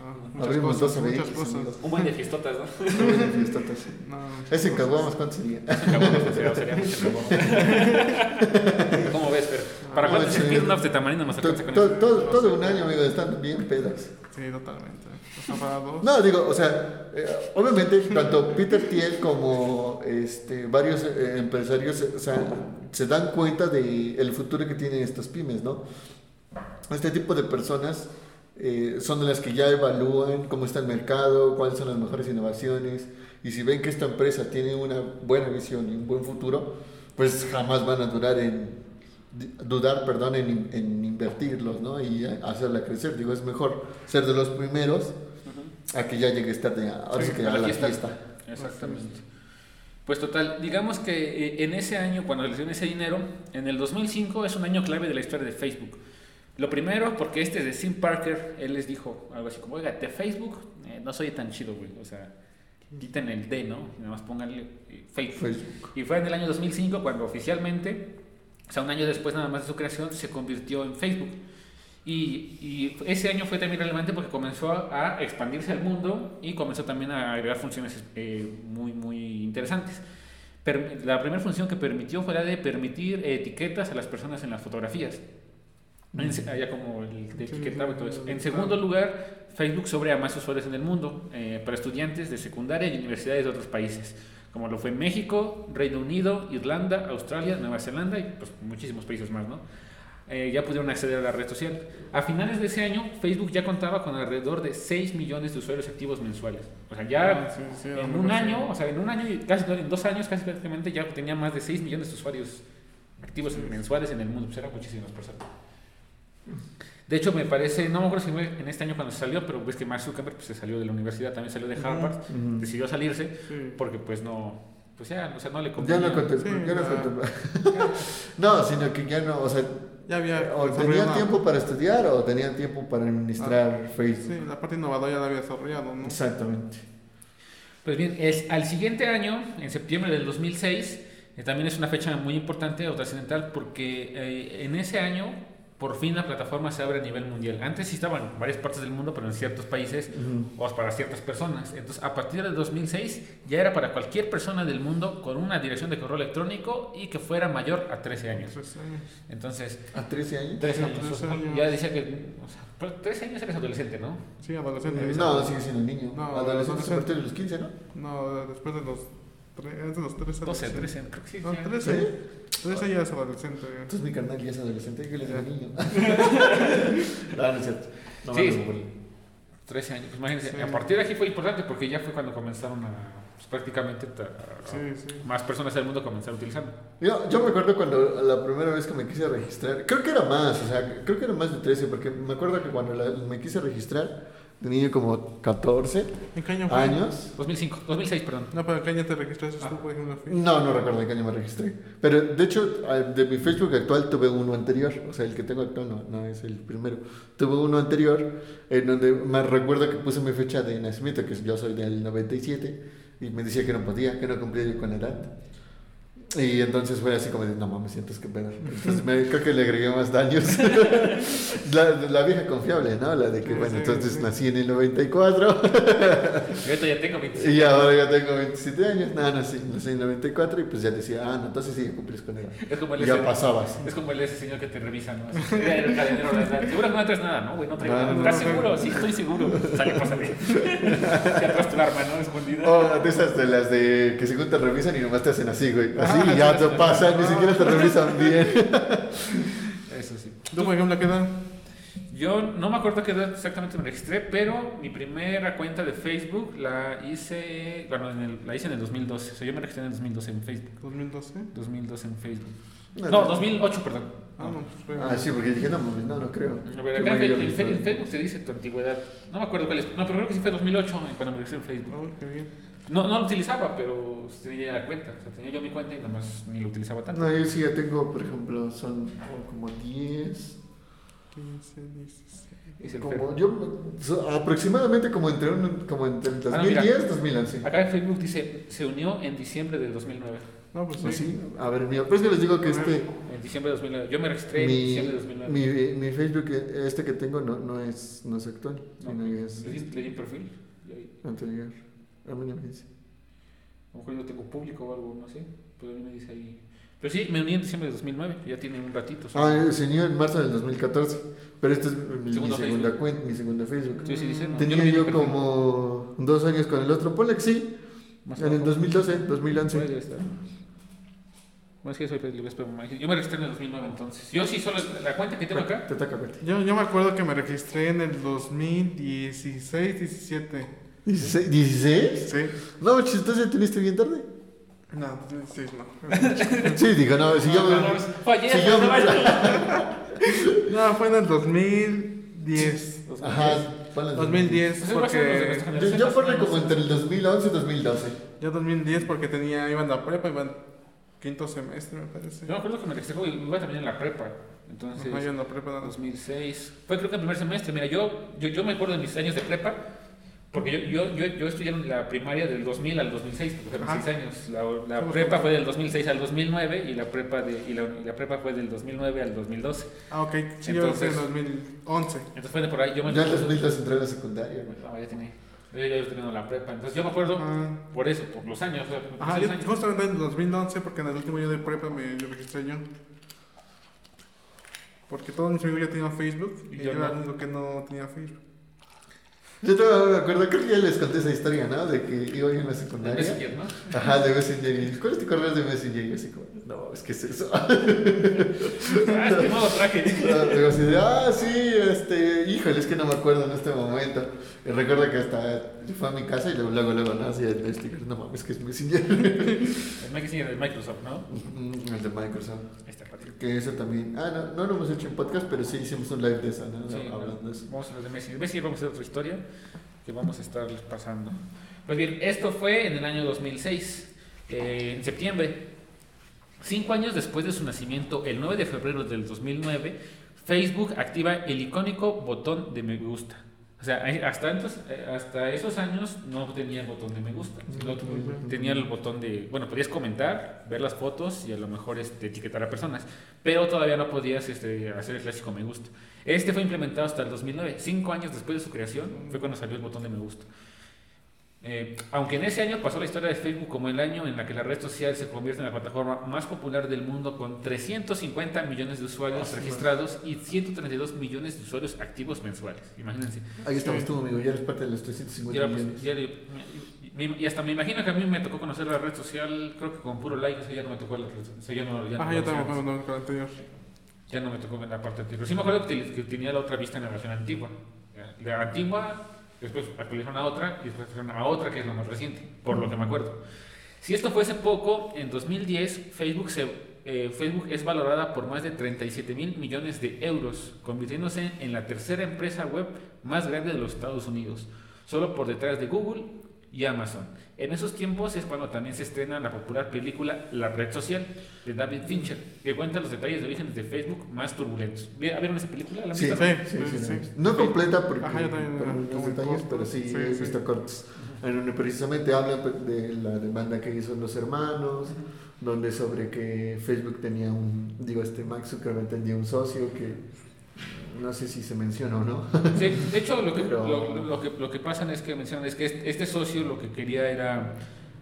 Ah, muchas Abrimos cosas, dos muchas amigos, cosas. amigos. un buen de fiestotas, ¿no? Bueno, fiestotas. No, muchas Ese en. Caguamas, ¿cuánto sería? De hacer- sería mucho. (laughs) ¿Cómo ves, Fer? ¿Para cuántos sí. spin-offs de Tamarindo eso? todo, todo un año, amigo, están bien pedas. Sí, totalmente. Están para dos. No, digo, o sea, eh, obviamente tanto Peter Thiel como este, varios eh, empresarios eh, o sea, se dan cuenta de el futuro que tienen estas pymes, ¿no? Este tipo de personas eh, son de las que ya evalúan cómo está el mercado, cuáles son las mejores innovaciones, y si ven que esta empresa tiene una buena visión y un buen futuro, pues jamás van a durar en dudar, perdón, en, en invertirlos, ¿no? Y hacerla crecer. Digo, es mejor ser de los primeros a que ya llegues tarde, ahora sí, que a la fiesta. fiesta. Exactamente. Pues total, digamos que eh, en ese año, cuando les dieron ese dinero, en el 2005 es un año clave de la historia de Facebook. Lo primero, porque este de Sim Parker, él les dijo algo así como, oiga, de Facebook eh, no soy tan chido, güey. O sea, quiten el D, ¿no? Y nada más pónganle eh, Facebook. Facebook. Y fue en el año 2005 cuando oficialmente, o sea, un año después nada más de su creación, se convirtió en Facebook. Y, y ese año fue también relevante porque comenzó a, a expandirse al mundo y comenzó también a agregar funciones eh, muy, muy interesantes. Per- la primera función que permitió fue la de permitir etiquetas a las personas en las fotografías. En Había como el de etiquetado y todo eso. En segundo lugar, Facebook sobre a más usuarios en el mundo eh, para estudiantes de secundaria y universidades de otros países, como lo fue México, Reino Unido, Irlanda, Australia, Nueva Zelanda y pues, muchísimos países más, ¿no? Eh, ya pudieron acceder a la red social. A finales de ese año, Facebook ya contaba con alrededor de 6 millones de usuarios activos mensuales. O sea, ya Ah, sí, sí, era en un año, o sea, en un año casi en dos años, casi prácticamente ya tenía más de 6 millones de usuarios activos mensuales en el mundo. Pues eran muchísimas personas. De hecho, me parece, no me acuerdo si fue en este año cuando se salió, pero ves que Mark Zuckerberg pues, se salió de la universidad, también salió de. Harvard, decidió salirse Sí. porque pues no, pues ya, o sea, no le Ya convenía. no contempló, Sí, ya no ya. contempló. (laughs) (laughs) No, sino que ya no, o sea, Ya había. o desarrollado tenían tiempo para estudiar o tenían tiempo para administrar Facebook. Sí, la parte innovadora ya la había desarrollado, ¿no? Exactamente. Pues bien, es, al siguiente año, en septiembre del 2006, eh, también es una fecha muy importante o trascendental porque eh, en ese año por fin la plataforma se abre a nivel mundial. Antes sí estaba en varias partes del mundo, pero en ciertos países Ujú. o para ciertas personas. Entonces, a partir del 2006 ya era para cualquier persona del mundo con una dirección de correo electrónico y que fuera mayor a 13 años. Pues, eh, Entonces, ¿A 13 años? 13 A años. 13 o sea, años. Ya decía que, o sea, pero 13 años eres adolescente, ¿no? sí, adolescente. No, sigue siendo niño. No, Adolescente a partir de los 15, ¿no? No, después de los. antes de los 13. 12, sí. 13, creo que sí. No, ya. 13. 13 ya es adolescente. Entonces mi carnal ya es adolescente, yo le digo niño. (laughs) no, no es cierto. No, Sí. no, no, no. 13 años. Pues imagínense, Sí. a partir de aquí fue importante porque ya fue cuando comenzaron a, pues, prácticamente, ta- Sí, sí. más personas del mundo comenzaron utilizando. Yo, yo me acuerdo cuando la primera vez que me quise registrar, creo que era más, o sea, creo que era más de 13, porque me acuerdo que cuando la- me quise registrar, Tenía como 14 ¿En qué año fue? años. 2005, 2006, perdón. No, pero ¿en qué año te registraste Ah. tú, por ejemplo? No, no recuerdo en qué año me registré. Pero de hecho, de mi Facebook actual tuve uno anterior. O sea, el que tengo actual no, no es el primero. Tuve uno anterior en donde me recuerdo que puse mi fecha de nacimiento, que yo soy del 97, y me decía que no podía, que no cumplía yo con la edad. Y entonces fue así como de, no mames, sientes que pedo. Entonces me, (laughs) creo que le agregué más daños. (laughs) la, la vieja confiable, ¿no? La de que, Sí, bueno, sí, entonces sí. nací en el 94. Yo ya tengo 25. (laughs) Y ahora ya tengo 27 años. No, sí, nací en 94 y pues ya decía, ah, no, entonces sí, cumplís con edad. Es como el ya ese- pasabas. Es como el ese señor que te revisa, ¿no? Así, "Mira, el cadenero, la edad. Seguro que no traes nada, ¿no, güey? No traigo No, nada. ¿Estás no, seguro? no. Sí, estoy seguro. Sale, pásale. Ya traes tu arma, ¿no? Escondida. Oh, de esas de las de que según te revisan y nomás te hacen así, güey. Así y ya te sí, pasan, ni siquiera te revisan bien. (laughs) Eso sí. ¿Tú, por ejemplo, a qué edad? Yo no me acuerdo a qué edad exactamente me registré, pero mi primera cuenta de Facebook la hice, bueno, en el- la hice en el 2012. O sea, yo me registré en el 2012 en Facebook. ¿2012? 2012 en Facebook. No, No, no. 2008, perdón. Ah, no, pues. Ah, sí, porque dije, no no, no creo. A ver, Que acá en. Facebook se dice tu antigüedad. No me acuerdo cuál es. No, pero creo que sí fue 2008 eh, cuando me registré en Facebook. Oh, qué bien. No, no lo utilizaba, pero tenía la cuenta. O sea, tenía yo mi cuenta y nada más ni lo utilizaba tanto. No, yo sí ya tengo, por ejemplo, son como 10. 15, 16. Dice el Como yo, so- aproximadamente como entre, un, como entre el Ah, no, mira. 2010 y 2011. Acá en Facebook dice, se unió en diciembre del 2009. No, pues Pues sí. sí, a ver, mira, pues que les digo que este, En diciembre de 2009. Yo me registré en mi, diciembre de 2009. mi, mi Facebook, este que tengo, no, no, es, no es actual, No, sino es le, di, le di perfil. Y ahí, anterior. A mí no me dice. a lo mejor yo tengo público o algo, no sé. Pero a mí me dice ahí. Pero sí, me uní en diciembre de 2009. Ya tiene un ratito. sea. Ah, se unió en marzo del 2014, pero esta es mi, segunda cuenta, mi segunda Facebook. Sí, sí, dice. no, Tenía yo como dos años con el otro, ponle que sí, Más en el abajo. 2012, Puede 2011. estar. Bueno, es que soy Yo me registré en el 2009 entonces. Yo sí, solo la cuenta que tengo acá. Te toca, cuenta. Yo, yo me acuerdo que me registré en el 2016, 17. ¿16? ¿16? Sí. No, manches, entonces ya teniste bien tarde. No, 16 no. Sí, digo, no, si yo No, no, me... no, fue ayer, si yo no, me- no, No, fue en el 2010. Ajá, 2010, es más o menos de porque. nuestra Yo, yo ponle como entre el 2011 y 2012. Yo 2010 porque tenía, iba en la prepa, iba en quinto semestre, me parece. Yo me acuerdo que me registré, güey, iba también en la prepa. Entonces, Ajá, yo en la prepa nada más. 2006. Fue creo que el primer semestre. Mira, yo, yo, yo me acuerdo de mis años de prepa. Porque yo, yo, yo, yo estudié en la primaria del 2000 al 2006, porque fueron Ajá. 6 años. La, la prepa fue del 2006 al 2009 y la prepa, de, y la, y la prepa fue del 2009 al 2012. Ah, ok. Sí, yo Entonces- en 2011. Entonces fue de por ahí. Yo me Ya en 2012 entré a la secundaria, güey. No, ya tenía. Yo ya había terminado la prepa. Entonces yo me acuerdo Ah. por eso, por los años. o sea, por Ajá, yo años. justamente en el 2011 porque en el último año de prepa me yo registré yo. Porque todos mis amigos ya tenían Facebook y, Y yo yo era no. el único que no tenía Facebook. Yo todavía me acuerdo, creo que ya les conté esa historia, ¿no? De que iba yo en la secundaria. Messenger, ¿no? Ajá, de Messenger. Y, ¿Cuál es tu correo de Messenger? Y yo así como, no, es que es eso. (laughs) Ah, es que nuevo traje. (laughs) Luego así de, ah, sí, este, híjole, es que no me acuerdo en este momento. Y recuerdo que hasta fue a mi casa y luego, luego, luego, no, así el sticker, no mames, que es Messenger. El Messenger de Microsoft, ¿no? El de Microsoft. Patrick. Que eso también, ah, no, no lo hemos hecho en podcast, pero sí hicimos un live de eso, ¿no? Sí, Hablando de eso. Vamos a hablar de Messenger. Messenger vamos a hacer otra historia que vamos a estarles pasando. Pues bien, esto fue en el año 2006, eh, en septiembre. Cinco años después de su nacimiento, el 9 de febrero del 2009, Facebook activa el icónico botón de me gusta. O sea, hasta, antes, eh, hasta esos años no tenía el botón de me gusta. sino tenía el botón de, bueno, podías comentar, ver las fotos y a lo mejor este, etiquetar a personas, pero todavía no podías este, hacer el clásico me gusta. Este fue implementado hasta el 2009, cinco años después de su creación, fue cuando salió el botón de me gusta. Eh, aunque en ese año pasó la historia de Facebook como el año en la que la red social se convierte en la plataforma más popular del mundo con 350 millones de usuarios Ah, sí, registrados y 132 millones de usuarios activos mensuales. Imagínense. Ahí estamos tú, amigo, ya eres parte de los 350 Y, ahora, pues, millones. ya me- y hasta me imagino que a mí me tocó conocer la red social, creo que con puro like, eso ya no me tocó la red social. eso ya no, ya no yo con con el anterior. Ya no me tocó ver la parte anterior. Sí me acuerdo que, que tenía la otra vista en la versión antigua. La antigua, después actualizaron a otra y después actualizaron a otra que es la más reciente, por lo que me acuerdo. Si esto fuese poco, en 2010 Facebook se eh, Facebook es valorada por más de 37 mil millones de euros, convirtiéndose en la tercera empresa web más grande de los Estados Unidos, solo por detrás de Google y Amazon. En esos tiempos es cuando también se estrena la popular película La red social de David Fincher, que cuenta los detalles de orígenes de Facebook más turbulentos. ¿Vi- ¿Vieron esa película? ¿La han Sí, sí, Sí, sí, sí, sí. sí. No completa porque Ajá, yo también, por ajá, muchos detalles, pero sí, Sí, he sí. visto cortos. En donde precisamente habla pues, de la demanda que hizo los hermanos, donde sobre que Facebook tenía un, digo, este Max Zuckerberg tenía un socio que no sé si se menciona o no. Sí, de hecho lo que, (laughs) Pero- lo, lo que, lo que pasa es que mencionan es que este, este socio lo que quería era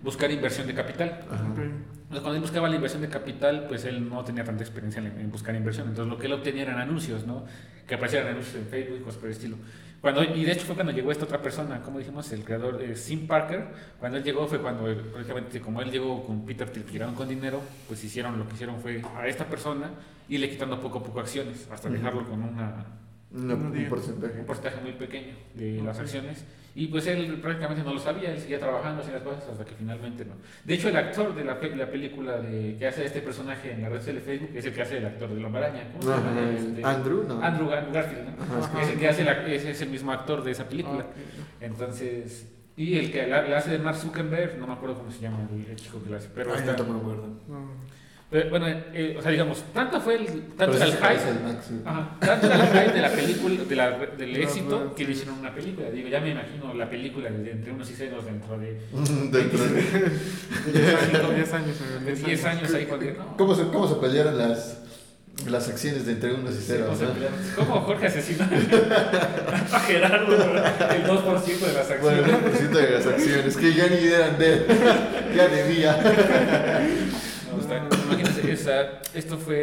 buscar inversión de capital. Entonces, cuando él buscaba la inversión de capital, pues él no tenía tanta experiencia en, en buscar inversión. Entonces, lo que él obtenía eran anuncios, ¿no? Que aparecían anuncios en Facebook y cosas por el estilo. Cuando, y de hecho fue cuando llegó esta otra persona, como dijimos, el creador eh, Sim Parker. Cuando él llegó fue cuando, él, prácticamente, como él llegó con Peter Thiel, con dinero, pues hicieron lo que hicieron fue a esta persona y le quitando poco a poco acciones, hasta dejarlo con una, No, un porcentaje. un porcentaje muy pequeño de las acciones. Y pues él prácticamente no lo sabía, él seguía trabajando, haciendo las cosas hasta que finalmente no. De hecho, el actor de la, pe- la película de, que hace este personaje en la red social de Facebook es el que hace el actor de la Maraña. ¿Cómo se llama? Ajá, Este, Andrew, ¿no? Andrew Gar- Garfield, ¿no? Ajá. Es el que hace la- ese es el mismo actor de esa película. Entonces, y el que la, la hace de Mark Zuckerberg, no me acuerdo cómo se llama el, el chico que la hace, pero Ay, está- no me acuerdo. No. Bueno, eh, o sea, digamos, tanto fue el, tanto era el sí hype, sí. Ajá. Tanto era el (laughs) hype de la película, de la- del No, éxito, no, que le sí. hicieron una película. Digo, ya me imagino la película de entre unos y ceros dentro de, (laughs) Dentro de- 10 años, (laughs) 10 años. de 10 años ahí cuando ¿Cómo se, cómo se pelearon las, las acciones de entre unos y ¿cómo, ceros? no? pelearon? ¿Cómo Jorge asesinó a Gerardo el 2% de las Bueno, acciones? el 1% de las acciones, que ya ni eran de él, ya debía. No, está- imagínense, esa- esto fue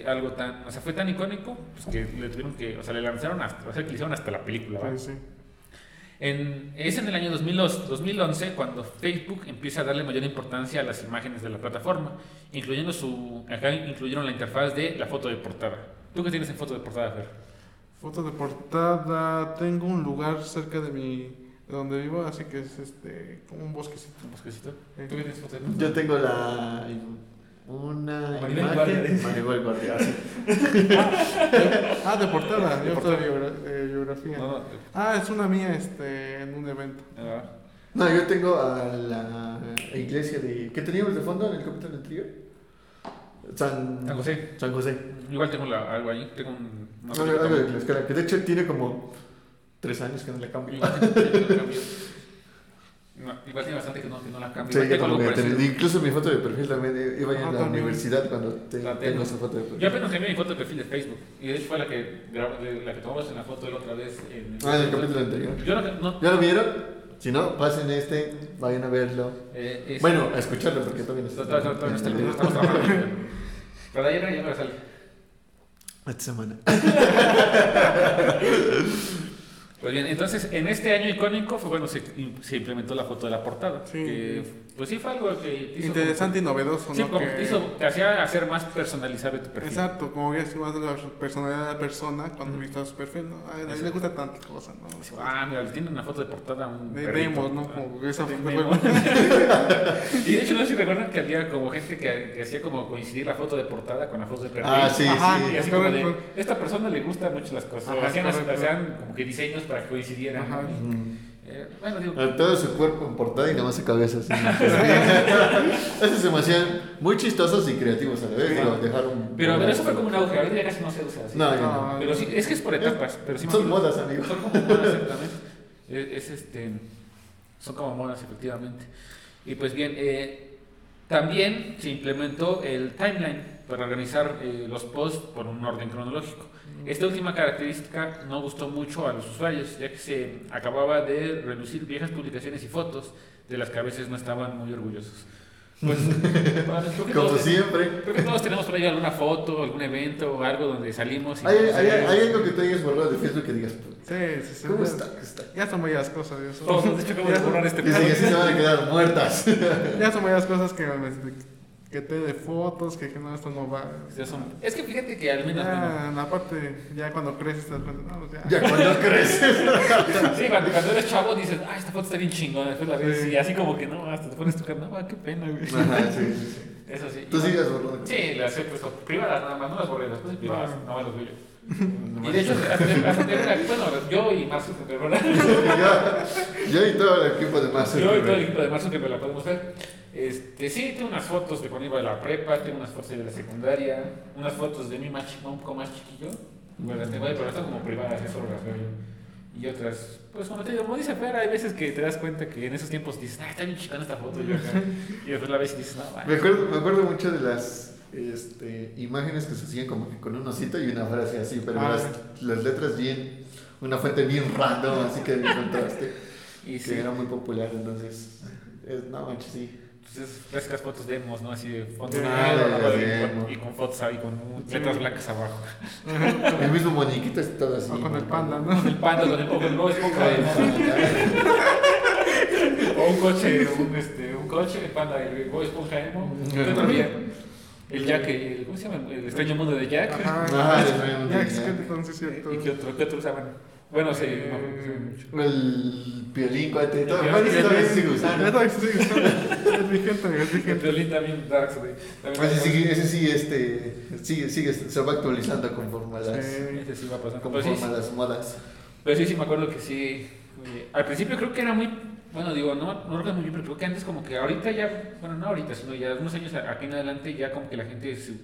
eh, algo tan, o sea, fue tan icónico pues, que le tuvieron que, o sea, le lanzaron hasta, o sea, que le hicieron hasta la película, ¿va? Sí, sí. En, es en el año 2002 2011 cuando Facebook empieza a darle mayor importancia a las imágenes de la plataforma, incluyendo su, acá incluyeron la interfaz de la foto de portada. ¿Tú qué tienes en foto de portada, Fer? Foto de portada. Tengo un lugar cerca de mi. de donde vivo, así que es este. como un bosquecito. ¿Un bosquecito? ¿Tú qué tienes foto de portada? Yo tengo la. Una Maribel Guardia, imagen. Maribel Guardia, (laughs) sí. Ah, de portada. De Yo portada. de de biografía. No, no, Ah, es una mía este, en un evento. ah, No, yo tengo a la iglesia de. ¿Qué teníamos de fondo en el capítulo anterior? San, San José. San José. Igual tengo la- algo ahí, tengo un... no Algo- de tomo. la escala, que de hecho tiene como tres años que no le cambio. Igual tengo- tengo que cambio. No, igual tiene bastante que no, que no la cambio. Sí, como que incluso mi foto de perfil también eh, iba Ah, en la universidad cuando te- tengo tengo. esa foto de perfil. Yo apenas cambié mi foto de perfil de Facebook. Y de hecho fue la que, la que tomamos en la foto de la otra vez. En, Ah, en el capítulo anterior. Yo no, no, ¿Ya lo vieron? Si no, pasen este, vayan a verlo. eh, es- Bueno, a escucharlo porque todavía no está. Todavía no está el video, estamos trabajando. Pero de ayer ya me sale. Esta semana. (laughs) Pues bien, entonces en este año icónico fue cuando se, se implementó la foto de la portada. Sí. Que, pues sí fue algo que hizo Interesante y novedoso, como- sí, ¿no? como Que- hizo, te hacía hacer más personalizable tu perfil. Exacto, como ya más de la personalidad de la persona cuando viste su perfil, ¿no? A él, le gusta tanta cosa, ¿no? Ah, mira, le tiene una foto de portada un De perrito. demos, ¿no? Como esa De fue-. (laughs) Y de hecho, no sé si recuerdan que había como gente que, que hacía como coincidir la foto de portada con la foto de perfil. Ah, sí, Ajá, sí. Y así como de, esta persona le gustan mucho las cosas. Ajá, hacían, hacían como que diseños para que coincidieran. Ajá. Mm. Eh, bueno, digo, Todo su cuerpo en portada y nada más su cabeza así. (laughs) Esos se me hacían muy chistosos y creativos a la vez. Sí. Lo dejaron. pero, pero eso fue como un auge. Ahorita ya casi no se usa así. No, No, no. Pero sí, es que es por etapas. Pero sí Son modas, amigo. Son como modas, exactamente. Es, es, este, son como modas, efectivamente. Y pues bien, eh, también se implementó el timeline para organizar eh, los posts por un orden cronológico. Esta última característica no gustó mucho a los usuarios, ya que se acababa de relucir viejas publicaciones y fotos de las que a veces no estaban muy orgullosos. Pues, (laughs) bueno, creo que Como todos- siempre. Creo que todos tenemos por ahí alguna foto, algún evento o algo donde salimos. y ¿Hay, nos hay, hay algo que tú hayas borrado de Facebook que digas, Sí, sí, sí. ¿cómo ya- está? ¿Cómo está? Ya son varias cosas. Ya son, Todos, de (laughs) ya son- borrar este que así se van a quedar muertas. (laughs) ya son varias cosas que, me- que te de fotos, que, que no, esto no va. Ya son- Es que fíjate que al menos. bueno, Ya, en la parte, ya cuando creces te das cuenta, no, ya. Ya cuando creces. (laughs) Sí, cuando, cuando eres chavo dices, ah, esta foto está bien chingona. Después la ves Sí. y así como que no, hasta te pones tu cara, no, qué pena, güey. Ajá, sí, sí, sí. Eso sí. Tú sigas borrando. Sí, las he puesto privadas nada más, no las borré, las puse privadas, No. nada más los vi yo. Y de hecho, hasta, tener- bueno, yo y Marzo que ¿verdad? yo, yo y todo el equipo de Master. Yo y todo el equipo de Marzo que me la podemos ver. Este, sí, tengo unas fotos de cuando iba a la prepa, tengo unas fotos de la secundaria, unas fotos de mí más, un poco más chiquillo. Bueno, tengo ahí, pero están como privadas, eso las veo yo. Y otras, pues como te digo, como dice Fer, hay veces que te das cuenta que en esos tiempos dices, ah, está bien chicana esta foto. Y, yo acá. (laughs) y después la ves y dices, no, Me vale. acuerdo, me acuerdo mucho de las este, imágenes que se hacían como que con un osito y una frase así, pero Ah. las, las letras bien, una fuente bien random, así que encontraste, (laughs) Y que sí, era muy popular, entonces, es, no manches, sí. Entonces, clásicas fotos de emos, ¿no? Así de fondo de- ¿no? de y, emo. con, y con fotos ahí, con letras blancas abajo. El mismo muñequito es todo así. O con el panda, ¿no? El panda con el, o el Bob Esponja, ¿no? O un coche, un, este, un coche, el panda, el Bob Esponja emo. ¿Qué otro había? El Jack, el, ¿cómo se llama? El extraño mundo de Jack. Ajá. Ah, es que ya. entonces es cierto. ¿Y qué otro? ¿Qué otro usaban? Bueno, sí, no, sí. El piolín, cuate. El todavía el sigue piolín. usando. No, sí, sí, es vigente, es El vigente. violín también, Darks, güey. También Ese sí, ese sí, este, sigue, sigue, se va actualizando conforme a las, Sí. Ese sí va pasando. Pero conforme sí, a las modas. Pero sí, sí me acuerdo que sí. oye, al principio creo que era muy. Bueno, digo, no, no recuerdo muy bien, pero creo que antes, como que ahorita ya. Bueno, no ahorita, sino ya unos años aquí en adelante, ya como que la gente se-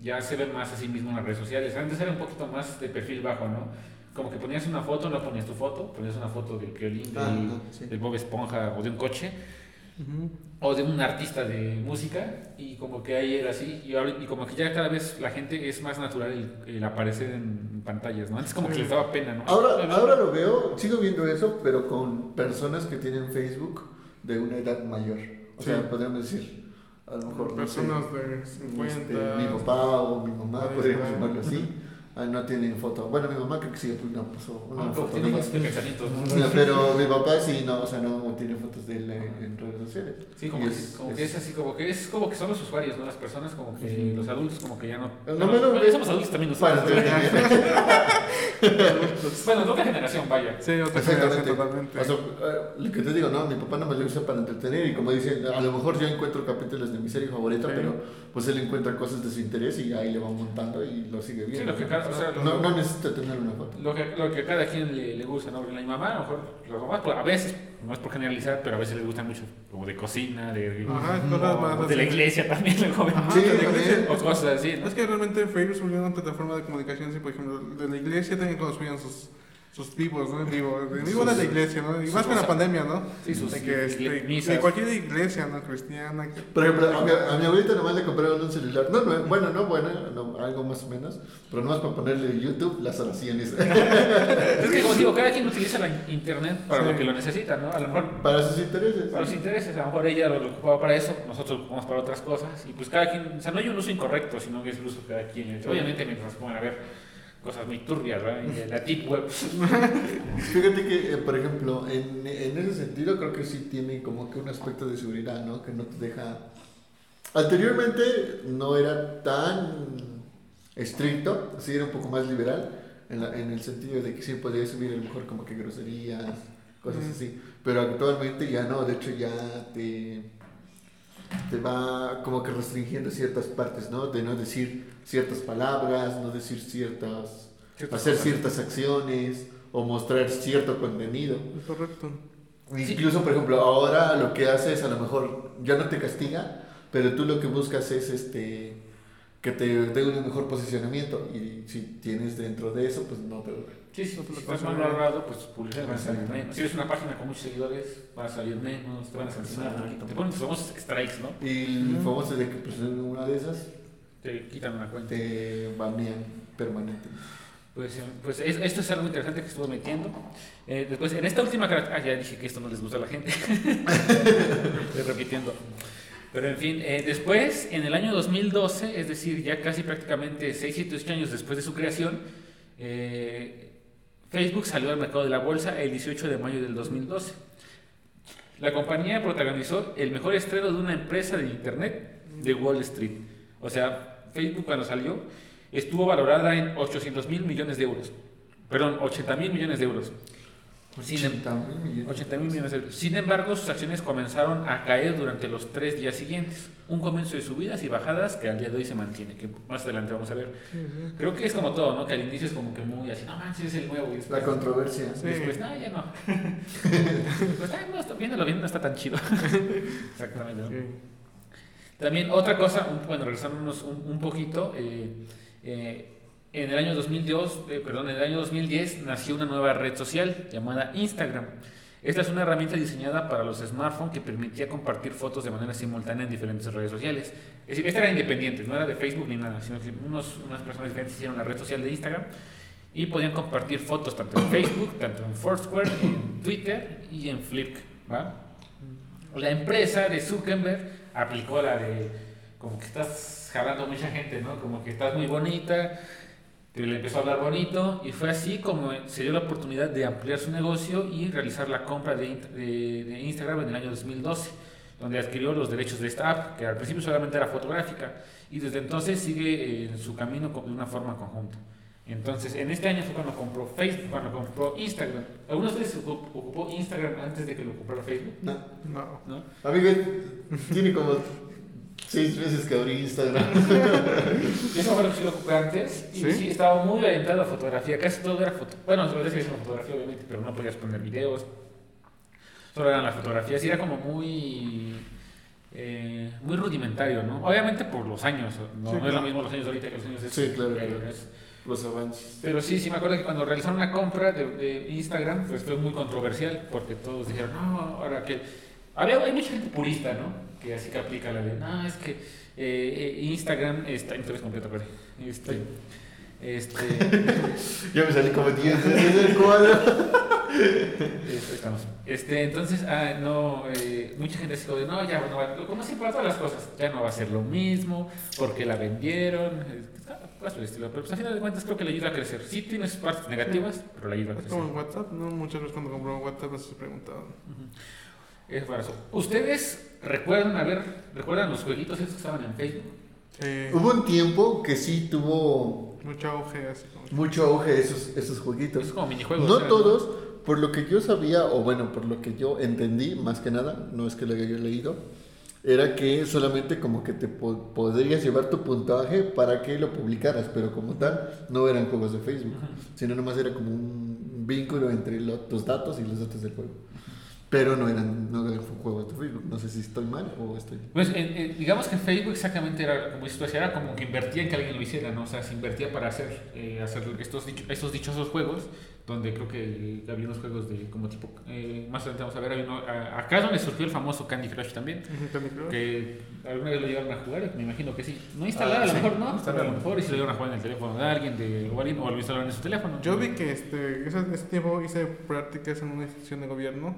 ya se ve más a sí mismo en las redes sociales. Antes era un poquito más de perfil bajo, ¿no? Como que ponías una foto, no ponías tu foto, ponías una foto del violín, Ah, del, no, sí. del Bob Esponja o de un coche Ujú. o de un artista de música y como que ahí era así y, ahora- y como que ya cada vez la gente es más natural el, el aparecer en pantallas, ¿no? Antes como que les daba pena, ¿no? Ahora, ahora lo veo, sigo viendo eso, pero con personas que tienen Facebook de una edad mayor. O Sí. sea, podríamos decir, a lo mejor no sé, Personas de este, 50. mi papá o mi mamá, podríamos llamarlo así. Ah, no tienen foto. Bueno, mi mamá creo que sí, pues no puso una Ah, foto tiene ¿no? No, Pero mi papá sí, no, o sea, no tiene fotos de él en, en redes sociales. Sí, como, Y que, es- como es- que es así, como que es como que son los usuarios, ¿no? Las personas como que Ujú. los adultos como que ya no. No, bueno, bueno, bueno, es- somos adultos también nosotros. ¿no? entretener. (laughs) bueno, de otra generación, vaya. Sí, otra Exactamente. generación totalmente. O sea, eh, lo que te digo, no, mi papá no me lo usa para entretener y como dicen, a lo mejor yo encuentro capítulos de mi serie favorita, Sí. pero pues él encuentra cosas de su interés y ahí le va montando y lo sigue Sí, viendo. lo que cada, o sea, lo, no, no necesita tener una foto. lo que, lo que a cada quien le, le gusta, ¿no? La mi mamá, a lo mejor, las mamás, pues, a veces, no es por generalizar, pero a veces les gustan mucho, como de cocina, de, Ajá, más de la iglesia también, luego Ajá, Sí, de la iglesia. o cosas así, ¿no? Es que realmente Facebook volvió una plataforma de comunicación, así, por ejemplo, de la iglesia también cuando subían sus, sus vivos, ¿no? En vivo, en vivo de la iglesia, ¿no? Y más con la pandemia, ¿no? Sí, sus de que, este, de cualquier iglesia, ¿no? Cristiana. que- Por ejemplo, a mi, a mi abuelita nomás le compraron un celular. No, no, bueno, no bueno, no, algo más o menos. Pero nomás para ponerle YouTube las (laughs) oraciones. Es que, como digo, cada quien utiliza la internet para Sí. lo que lo necesita, ¿no? A lo mejor para sus intereses. para los intereses, a lo mejor ella lo, lo ocupaba para eso, nosotros lo ocupamos para otras cosas, y pues cada quien, o sea, no hay un uso incorrecto, sino que es el uso que cada quien. Obviamente, mientras pongan a ver cosas muy turbias, ¿verdad? Y de la deep web. (laughs) Fíjate que, eh, por ejemplo, en, en ese sentido creo que sí tiene como que un aspecto de seguridad, ¿no? Que no te deja... Anteriormente no era tan estricto, sí era un poco más liberal, en, la- en el sentido de que sí podías subir a lo mejor como que groserías, cosas así. Pero actualmente ya no, de hecho ya te, te va como que restringiendo ciertas partes, ¿no? De no decir ciertas palabras, no decir ciertas Ciertas hacer cosas. ciertas acciones o mostrar cierto contenido. Correcto. Incluso, por ejemplo, ahora lo que hace es a lo mejor ya no te castiga, pero tú lo que buscas es este que te dé un mejor posicionamiento y si tienes dentro de eso, pues no te Sí, sí, No te si lo estás mal valorado, pues publicidad van a salir menos. Si eres una página con muchos seguidores, van a salir menos, te van a sancionar, Exacto. te ponen tus famosos strikes, ¿no? Y el famoso de que pues en una de esas Te quitan una cuenta. te banean permanentemente. Pues, eh, pues es- esto es algo interesante que estuve metiendo. Eh, después, en esta última característica, ah, ya dije que esto no les gusta a la gente. (laughs) Estoy repitiendo. Pero en fin, eh, después, en el año 2012, es decir, ya casi prácticamente 6, 7, 8 años después de su creación, eh, Facebook salió al mercado de la bolsa el 18 de mayo del 2012. La compañía protagonizó el mejor estreno de una empresa de Internet de Wall Street. O sea, Facebook cuando salió estuvo valorada en 800 mil millones de euros. Perdón, 80 mil millones de euros. Sin, em- 80 mil millones. 80 mil millones de euros. Sin embargo, sus acciones comenzaron a caer durante los tres días siguientes. Un comienzo de subidas y bajadas que al día de hoy se mantiene, que más adelante vamos a ver. Creo que es como todo, ¿no? Que al inicio es como que muy así, no manches, es el nuevo. Y después, La controversia. Sí. después no, ya no. (laughs) pues, ay, no, está, viéndolo bien, no está tan chido. (laughs) Exactamente. ¿no? Sí. También otra cosa, un- bueno, regresándonos un, un poquito, eh, eh, en el año 2002, eh, perdón, en el año 2010 nació una nueva red social llamada Instagram. Esta es una herramienta diseñada para los smartphones que permitía compartir fotos de manera simultánea en diferentes redes sociales. Es decir, esta era independiente, no era de Facebook ni nada, sino que unos, unas personas diferentes hicieron la red social de Instagram y podían compartir fotos tanto en Facebook, tanto en Foursquare, en Twitter y en. ¿va? La empresa de Zuckerberg aplicó la de como que estás jalando mucha gente, ¿no? Como que estás muy bonita, le empezó a hablar bonito y fue así como se dio la oportunidad de ampliar su negocio y realizar la compra de, de- de Instagram en el año 2012, donde adquirió los derechos de esta app, que al principio solamente era fotográfica y desde entonces sigue en su camino de una forma conjunta. Entonces, en este año fue cuando compró Facebook, cuando compró Instagram. ¿Alguno de ustedes ocu- ocupó Instagram antes de que lo comprara Facebook? No. No. ¿No? Amigo, tiene como seis veces que abrí Instagram. (laughs) Yo me acuerdo que sí lo ocupé antes y ¿Sí? sí, estaba muy orientado a fotografía, casi todo era foto. Bueno, solo es una fotografía obviamente, pero no podías poner videos. Solo eran las fotografías y era como muy eh, muy rudimentario, ¿no? Obviamente por los años, no, Sí, no es lo mismo los años de ahorita que los años de Sí, claro, es- Los avances. Pero sí, sí me acuerdo que cuando realizaron una compra de, de Instagram, pues fue muy controversial, porque todos dijeron, no, ahora que... Había, hay mucha gente purista, ¿no? Que así que aplica la de, no, es que eh, eh, Instagram está... Entonces completo, pero... Este, este, (laughs) Ya me salí como 10 veces del cuadro. este, estamos. Este, entonces, ah, no, eh, mucha gente se de, no, ya no va, como siempre para todas las cosas, ya no va a ser lo mismo, porque la vendieron, eh, cosas por el estilo. Pero pues a final de cuentas creo que le ayuda a crecer. Sí tienes partes negativas, pero le ayuda a Es crecer. como en WhatsApp, ¿no? Muchas veces cuando compró WhatsApp se preguntaban. Es eso. ¿Ustedes recuerdan, a ver, recuerdan los jueguitos esos que estaban en Facebook? Sí. Hubo un tiempo que sí tuvo Mucho auge así como. mucho auge esos, esos jueguitos. Es como minijuegos. No eran, todos, por lo que yo sabía, o bueno, por lo que yo entendí, más que nada, no es que lo haya leído, era que solamente como que te po- podrías llevar tu puntaje para que lo publicaras, pero como tal, no eran juegos de Facebook, sino nomás era como un vínculo entre lo- tus datos y los datos del juego. Pero no eran, no eran juegos de Facebook, no sé si estoy mal o estoy... Pues en- digamos que Facebook exactamente era como era como que invertía en que alguien lo hiciera, ¿no? O sea, se invertía para hacer, eh, hacer estos, estos dichosos juegos, donde creo que había unos juegos de como tipo, eh, más adelante vamos a ver, uno- a- acá es donde surgió el famoso Candy Crush también, Ujú, Candy Crush. que alguna vez lo llegaron a jugar, me imagino que sí. No instalar, Ah, a lo sí. mejor no, instalar a lo mejor, y se lo llegaron a jugar en el teléfono de alguien, de, o alguien, o lo instalaron en su teléfono. Yo vi que este, ese, ese tiempo hice prácticas en una institución de gobierno.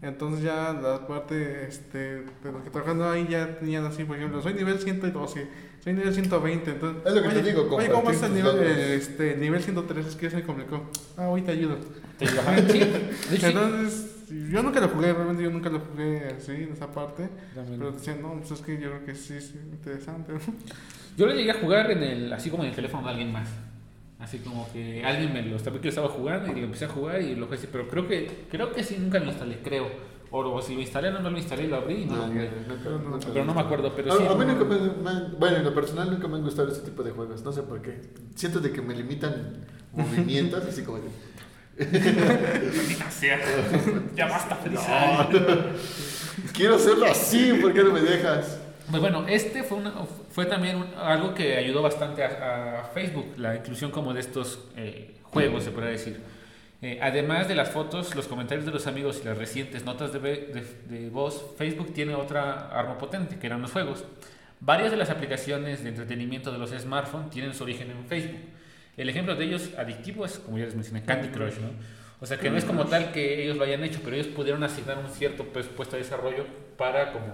Entonces ya la parte este, de los que trabajando ahí ya tenían así, por ejemplo, soy nivel 112, soy nivel 120. Entonces, Es lo que te oye, digo, Oye, ¿cómo vas al compartir nivel, eh, este, nivel 103? Es que se me complicó. Ah, hoy te ayudo. Te sí, (laughs) sí. Entonces, yo nunca lo jugué, realmente yo nunca lo jugué así, en esa parte. También. Pero decían, no, pues es que yo creo que sí, sí, interesante. (laughs) Yo lo llegué a jugar en el, así como en el teléfono de alguien más. Así como que alguien me lo sabía que lo estaba jugando y lo empecé a jugar y lo jugué así. Pero creo que, creo que sí, nunca lo instalé, creo. O, si lo instalé, no, no lo instalé, lo abrí y no, lo nunca- nunca- Pero no me acuerdo, pero a, sí. a mí nunca me, me- bueno, en lo personal nunca me han gustado ese tipo de juegos, no sé por qué. Siento de que me limitan movimientos, así como de... (laughs) Ya basta. Quiero hacerlo así, ¿por qué no me dejas? Pues bueno, este fue, una- fue también un- algo que ayudó bastante a, a Facebook, la inclusión como de estos eh, juegos, se podría decir. Eh, además de las fotos, los comentarios de los amigos y las recientes notas de, de- de voz, Facebook tiene otra arma potente, que eran los juegos. Varias de las aplicaciones de entretenimiento de los smartphones tienen su origen en Facebook. El ejemplo de ellos adictivo es, como ya les mencioné, Candy Crush, ¿no? O sea, que no es como tal que ellos lo hayan hecho, pero ellos pudieron asignar un cierto presupuesto de desarrollo para como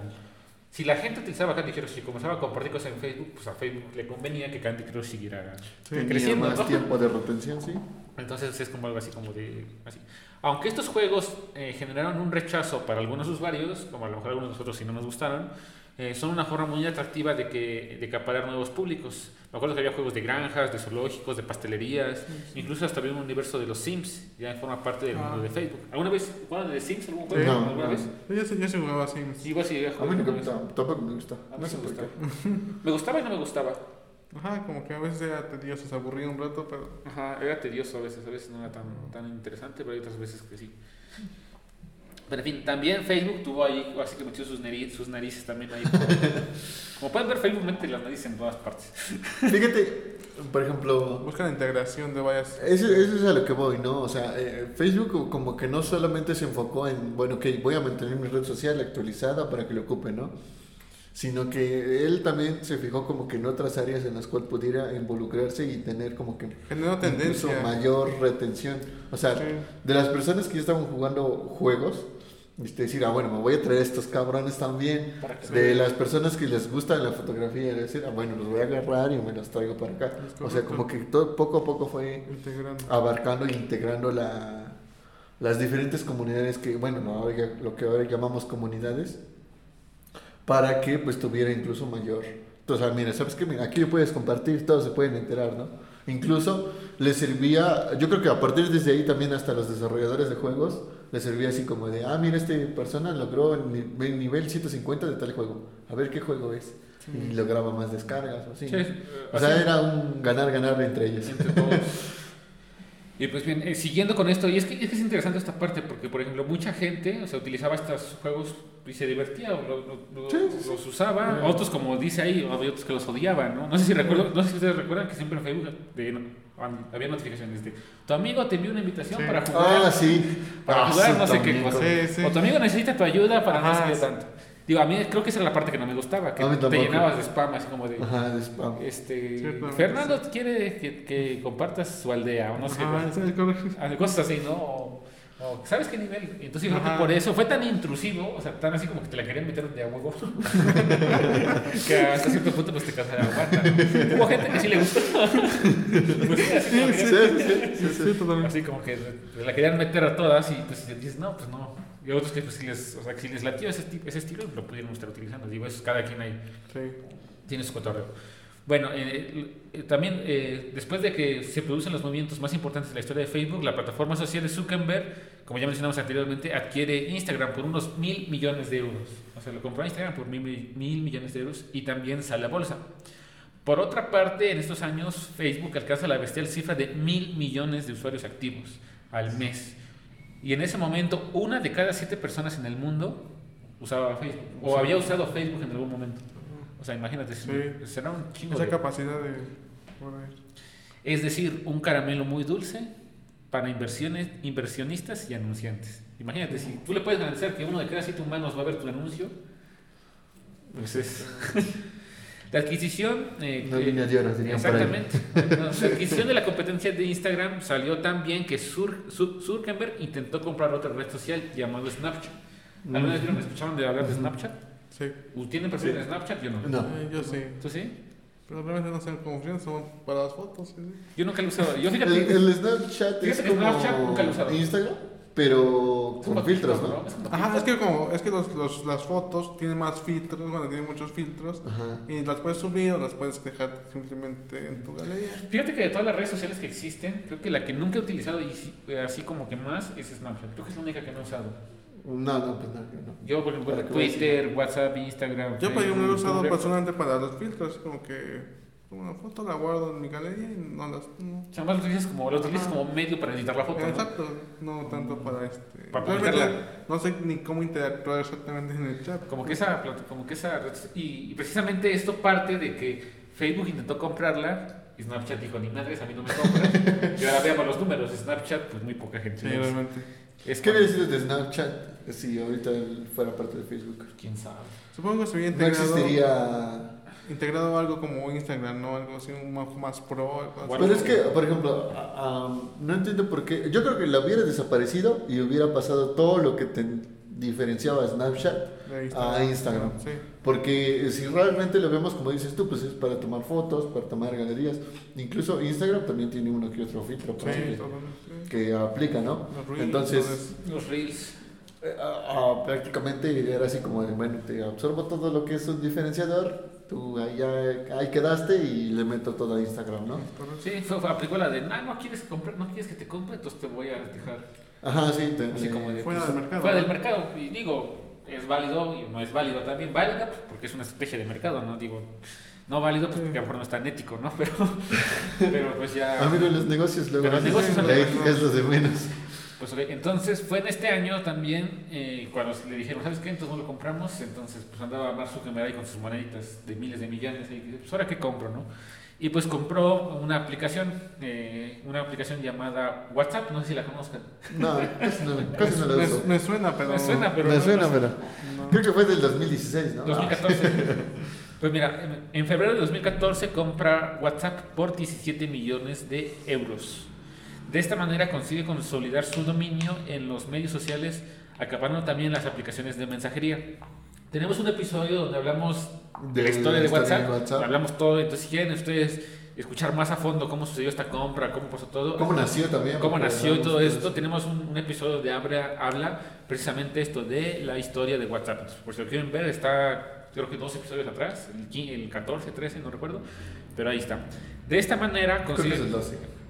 si la gente utilizaba Candy Crush y comenzaba a compartir cosas en Facebook, pues a Facebook le convenía que Candy Crush siguiera Tenía creciendo. más ¿no? tiempo de retención, sí. Entonces es como algo así como de... Así. Aunque estos juegos eh, generaron un rechazo para algunos usuarios, como a lo mejor algunos de nosotros si no nos gustaron, eh, son una forma muy atractiva de que de acaparar nuevos públicos. Me acuerdo que había juegos de granjas, de zoológicos, de pastelerías, incluso hasta había un universo de los Sims, ya forma parte del Ah. mundo de Facebook. ¿Alguna vez jugaron de Sims algún Sí. juego? No, ¿Alguna no. vez? Yo sí, yo sí jugaba Sims. Sí, vos sí, A mí nunca me gustaba, tampoco me gusta. A mí No sí sé me gustaba. (laughs) Me gustaba y no me gustaba. Ajá, como que a veces era tedioso, se aburría un rato, pero... Ajá, era tedioso a veces, a veces no era tan, tan interesante, pero hay otras veces que sí. Pero en fin, también Facebook tuvo ahí, así que metió sus, nariz, sus narices también ahí. (laughs) Como pueden ver, Facebook mete las narices en todas partes. Fíjate, por ejemplo, Busca la integración de varias... Eso, eso es a lo que voy, ¿no? O sea, eh, Facebook como que no solamente se enfocó en, bueno, ok, voy a mantener mi red social actualizada para que lo ocupe, ¿no? Sino que él también se fijó como que en otras áreas en las cuales pudiera involucrarse y tener como que Generó incluso tendencia. mayor retención. O sea, Sí. de las personas que ya estaban jugando juegos, este, decir, ah, bueno, me voy a traer estos cabrones también. De las personas que les gusta la fotografía, decir, ah, bueno, los voy a agarrar y me los traigo para acá. O sea, como que todo, poco a poco fue Integrando. abarcando e integrando la, las diferentes comunidades que, bueno, no, ahora ya- lo que ahora llamamos comunidades, para que pues tuviera incluso mayor. Entonces, mira, ¿sabes qué? Mira, aquí lo puedes compartir, todos se pueden enterar, ¿no? Incluso le servía, yo creo que a partir desde ahí también hasta los desarrolladores de juegos, le servía así como de, ah, mira, esta persona logró el ni- el nivel 150 de tal juego, a ver qué juego es. Y lograba más descargas o así. Sí, O sea, era un ganar-ganar entre ellos. entre todos. (laughs) Y pues bien, eh, siguiendo con esto, y es que, es que es interesante esta parte, porque por ejemplo, mucha gente o sea, utilizaba estos juegos y se divertía, o lo- lo- lo- Sí, sí, sí. los usaba, otros como dice ahí, había otros que los odiaban, ¿no? No sé si recuerdo, no sé si ustedes recuerdan que siempre en Facebook de- había notificaciones de tu amigo te envió una invitación para jugar, Ah, sí. para Ah, jugar sí, no sé qué cosa. O tu amigo necesita tu ayuda para no sé qué tanto. Digo, a mí creo que esa era la parte que no me gustaba, que te llenabas de spam, así como de... Ajá, de spam. Este, Fernando quiere que, que compartas su aldea o no sé, Ajá, cosas así, ¿no? O, o, ¿Sabes qué nivel? Entonces yo creo que por eso fue tan intrusivo, o sea, tan así como que te la querían meter de a huevo, (laughs) que hasta cierto punto pues te cansaba aguanta. Hubo gente que sí le gustó. (laughs) Pues sí, así, como Sí, que- sí, sí, sí. Sí, (laughs) totalmente. así como que te la querían meter a todas y pues dices, no, pues no. Y otros que pues si les, o sea, que si les latió ese, ti- ese estilo, lo pudieron estar utilizando. Digo, eso cada quien ahí Sí. tiene su cotorreo. Bueno, eh, eh, también eh, después de que se producen los movimientos más importantes de la historia de Facebook, la plataforma social de Zuckerberg, como ya mencionamos anteriormente, adquiere Instagram por unos mil millones de euros. O sea, lo compró Instagram por mil, mil millones de euros y también sale a bolsa. Por otra parte, en estos años, Facebook alcanza la bestial cifra de mil millones de usuarios activos al mes. Y en ese momento, una de cada siete personas en el mundo usaba Facebook o había usado Facebook en algún momento. O sea, imagínate, Sí. será un chingo Esa de- capacidad de... Es decir, un caramelo muy dulce para inversiones, inversionistas y anunciantes. Imagínate, si tú le puedes garantizar que uno de cada siete humanos va a ver tu anuncio, pues es... (laughs) La adquisición... eh, que- línea de oro, dirían por ahí. Exactamente. No, la adquisición de la competencia de Instagram salió tan bien que Zur- Zur- Zuckerberg intentó comprar otra red social llamada Snapchat. ¿Alguna vez vieron- escucharon de hablar de Snapchat? Sí. ¿Tienen perfil en Snapchat? Yo no. No. Eh, yo sí. ¿Tú sí? Pero realmente no sé cómo funciona, son para las fotos. sí. Yo nunca lo he usado. Yo El, fíjate... el Snapchat es que como Snapchat nunca lo he usado. Instagram, pero con como filtros, ¿no? Ajá, es que como, es que los, los- las fotos tienen más filtros, bueno, tienen muchos filtros. Ajá. Y las puedes subir o las puedes dejar simplemente en tu galería. Fíjate que de todas las redes sociales que existen, creo que la que nunca he utilizado y eh, así como que más es Snapchat. Creo que es la única que no he usado. No, no, pues no, yo no. Yo, por ejemplo, Twitter, WhatsApp, Instagram. Yo para yo lo he usado personalmente para los filtros, como que una foto, la guardo en mi galería y no las... No. O sea, más lo utilizas como, lo utilizas como medio para editar la foto. Exacto, no tanto para este... Para publicarla. no sé ni cómo interactuar exactamente en el chat. Como que esa, como que esa y, y precisamente esto parte de que Facebook intentó comprarla y Snapchat dijo, ni madres, a mí no me compras. (laughs) y ahora veamos los números, Snapchat, pues muy poca gente. Sí, realmente. Es ¿Qué hubiera sido de Snapchat si ahorita él fuera parte de Facebook? ¿Quién sabe? Supongo que se había No existiría... Integrado algo como Instagram, ¿no? Algo así, un poco más pro. algo así. Pero es que, por ejemplo, a- no entiendo por qué. Yo creo que la hubiera desaparecido y hubiera pasado todo lo que te diferenciaba Snapchat a Instagram. Sí. Porque si realmente lo vemos como dices tú, pues es para tomar fotos, para tomar galerías. Incluso Instagram también tiene uno que otro filtro Sí, que- aplica, ¿no? Los reels, Entonces, Los reels. eh, ah, ah, prácticamente era así como de, bueno, te absorbo todo lo que es un diferenciador, tú ahí, ya- ahí quedaste y le meto todo a Instagram, ¿no? Sí, fue, fue aplicó la de, "Ah, no quieres comprar, no quieres que te compre, entonces te voy a dejar Ajá, sí, te, así como de, Fuera pues, del mercado. Fuera del mercado. Y digo, es válido y no es válido también. Válida pues, porque es una estrategia de mercado, ¿no? Digo, no válido pues porque a lo mejor no es tan ético, ¿no? (laughs) Pero, pero pues ya... Amigo, los negocios luego. Pero los negocios son ética es lo de menos. Pues, ok, entonces fue en este año también eh, cuando le dijeron, ¿sabes qué? Entonces no lo compramos. Entonces pues andaba Mark Zuckerberg ahí con sus moneditas de miles de millones. Y dice, pues ahora qué compro, ¿no? Y pues compró una aplicación, eh, una aplicación llamada WhatsApp, no sé si la conozcan. No, (laughs) casi no, casi no lo me, uso. me suena, pero. Me suena, pero Me no- suena, no- pero. no. Creo que fue del 2016, ¿no? 2014. Pues mira, en febrero de 2014 compra WhatsApp por 17 millones de euros. De esta manera consigue consolidar su dominio en los medios sociales, acaparando también las aplicaciones de mensajería. Tenemos un episodio donde hablamos de, la historia de WhatsApp, hablamos todo, entonces si quieren ustedes escuchar más a fondo cómo sucedió esta compra, cómo pasó todo, ¿Cómo nació también? cómo nació y todo de esto. Tenemos un, un episodio de habla, habla precisamente esto de la historia de WhatsApp. Entonces, por si lo quieren ver, está creo que dos episodios atrás, el, 15, el 14, 13, no recuerdo, pero ahí está. De esta manera Creo que consigue... es el 12.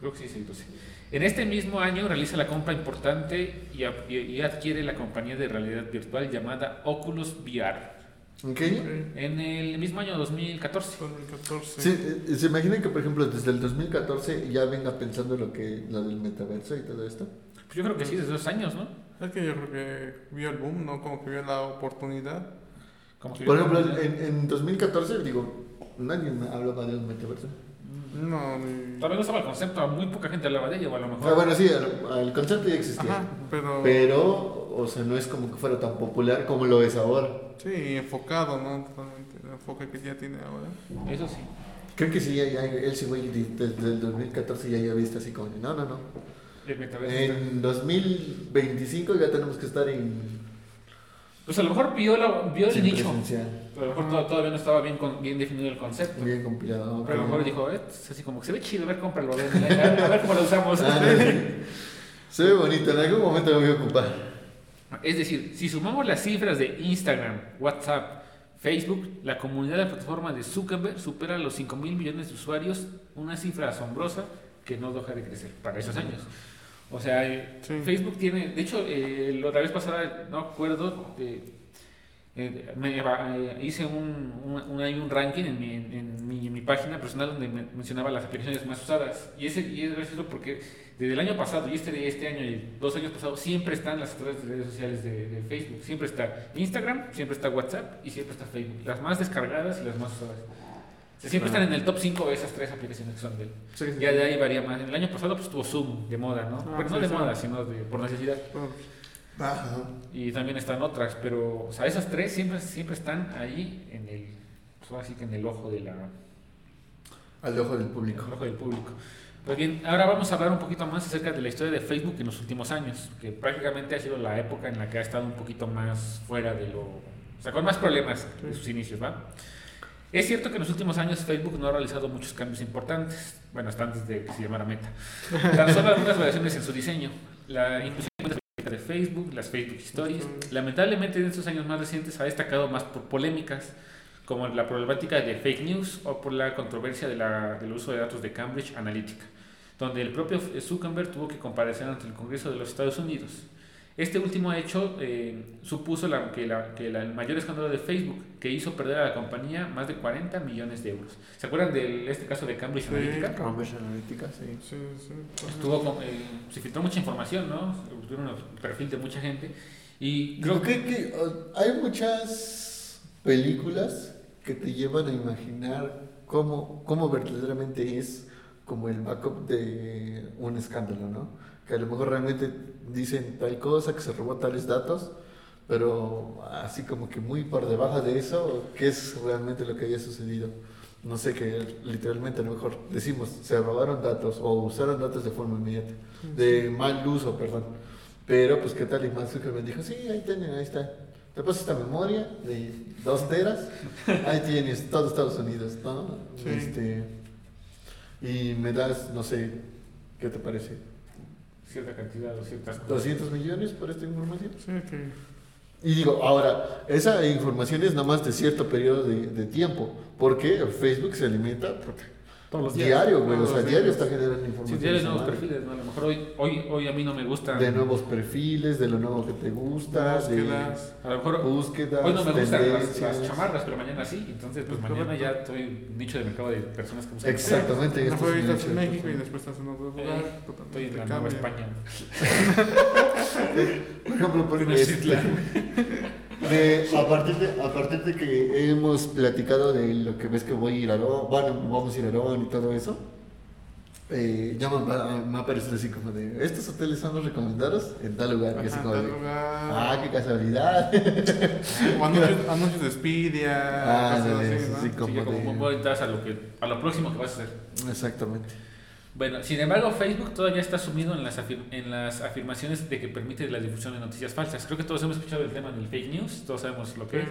Creo que sí, sí, 12. En este mismo año realiza la compra importante y, a- y- y adquiere la compañía de realidad virtual llamada Oculus VR. ¿En qué año? Ok, En el mismo año 2014. 2014. Sí, eh, ¿se imaginan que, por ejemplo, desde el 2014 ya venga pensando lo que lo del metaverso y todo esto? Pues yo creo que sí, desde dos años, ¿no? Es que yo creo que vio el boom, ¿no? Como que vio la oportunidad. Como que- Por ejemplo, en, en 2014, digo, nadie me hablaba de un metaverso. No, ni. Todavía no estaba el concepto, muy poca gente hablaba de ello, a lo mejor. Ah, bueno, sí, el, el concepto ya existía. Ajá, pero. Pero, o sea, no es como que fuera tan popular como lo es ahora. Sí, enfocado, ¿no? Totalmente. El enfoque que ya tiene ahora. Eso sí. Creo que sí, ya, ya, él sí, güey, de- desde el 2014 ya había visto así como, no, no, no. En 2025 ya tenemos que estar en Pues a lo mejor vio, la- vio el nicho. Pero a lo mejor to- todavía no estaba bien, con- bien definido el concepto. Bien compilado. Pero a lo mejor dijo, eh, es así como que se ve chido, a ver, cómpralo, a ver, a ver cómo lo usamos. Ah. Se ve bonito, en algún momento me voy a ocupar. Es decir, si sumamos las cifras de Instagram, WhatsApp, Facebook, la comunidad de la plataforma de Zuckerberg supera los 5 mil millones de usuarios, una cifra asombrosa que no deja de crecer para esos años. O sea, eh, Sí. Facebook tiene, de hecho, eh, la otra vez pasada, no acuerdo, de- eh, me, eh, hice un, un, un- ranking en mi, en, en mi, en mi página personal donde me mencionaba las aplicaciones más usadas. Y, ese, y es gracioso porque desde el año pasado y este, este año y dos años pasados siempre están las otras redes sociales de, de Facebook. Siempre está Instagram, siempre está WhatsApp y siempre está Facebook. Las más descargadas y las más usadas. Siempre están en el top 5 de esas tres aplicaciones que son de él. Sí, sí. Ya de ahí varía más. El año pasado pues tuvo Zoom de moda, ¿no? Ah, Pero no sí, de moda, sino de, por necesidad. Bueno, Ajá. Y también están otras, pero o sea, esas tres siempre, siempre están ahí en el, pues, ahora sí que en el ojo de la, Al ojo del en público. el ojo del público. Pues bien, ahora vamos a hablar un poquito más acerca de la historia de Facebook en los últimos años, que prácticamente ha sido la época en la que ha estado un poquito más fuera de lo, o sea, con más problemas de sus inicios, ¿va? Es cierto que en los últimos años Facebook no ha realizado muchos cambios importantes, bueno, hasta antes de que se llamara Meta. (laughs) Tan solo algunas variaciones en su diseño. La inclusión de Facebook, las Facebook Stories, lamentablemente en estos años más recientes ha destacado más por polémicas, como la problemática de fake news o por la controversia de la- del uso de datos de Cambridge Analytica, donde el propio Zuckerberg tuvo que comparecer ante el Congreso de los Estados Unidos. Este último hecho eh, supuso la- que, la- que la- el mayor escándalo de Facebook, que hizo perder a la compañía más de 40 millones de euros. ¿Se acuerdan de este caso de Cambridge Sí. Analytica? Cambridge Analytica, sí. sí, sí. Estuvo con- eh, se filtró mucha información, ¿no? Tuvieron un perfil de mucha gente. Y creo que, que, hay muchas películas que te llevan a imaginar cómo, cómo verdaderamente es como el backup de un escándalo, ¿no? Que a lo mejor realmente dicen tal cosa, que se robó tales datos, pero así como que muy por debajo de eso, ¿qué es realmente lo que haya sucedido? No sé, que literalmente a lo mejor decimos, se robaron datos o usaron datos de forma inmediata, de mal uso, perdón. Pero pues qué tal y Mark Zuckerberg dijo, sí, ahí tienen, ahí está. Te paso esta memoria de dos teras, (laughs) ahí tienes todo Estados Unidos, ¿no? Sí. Este, y me das, no sé, ¿qué te parece? Cierta cantidad o ciertas cosas. 200 millones por esta información. Sí, que. Y digo, ahora, esa información es nada más de cierto periodo de, de tiempo, porque Facebook se alimenta Todos los días. diario, güey, o sea, diario días. está generando Sí, información. tienes nuevos semanal. perfiles, ¿no? A lo mejor hoy, hoy, hoy a mí no me gusta. De nuevos perfiles, de lo nuevo que te gusta, de Búsquedas. A lo mejor búsquedas, hoy no me gustan las, las chamarras, pero mañana sí. Entonces, pues Es mañana ya estoy un nicho de mercado de personas que usan. Exactamente. No fue un estás en. México y después estás en otro lugar. Eh, Estoy en la Nueva. España. (laughs) Por ejemplo, por. (laughs) de, a, partir de, a partir de que hemos platicado de lo que ves que voy a ir a Arón, bueno, vamos a ir a Arón y todo eso, eh, ya me, ha parecido así como de, estos hoteles son los recomendados en tal lugar, que así Ajá, como tal de, lugar. ah, qué casualidad. O anuncios, anuncios de Expedia. Ah, ándale, así, ¿no? sí, Sí, como como de- a lo, que, a lo próximo que vas a hacer. Exactamente. Bueno, sin embargo, Facebook todavía está sumido en las, en las afirmaciones de que permite la difusión de noticias falsas. Creo que todos hemos escuchado el tema del fake news, todos sabemos lo que es.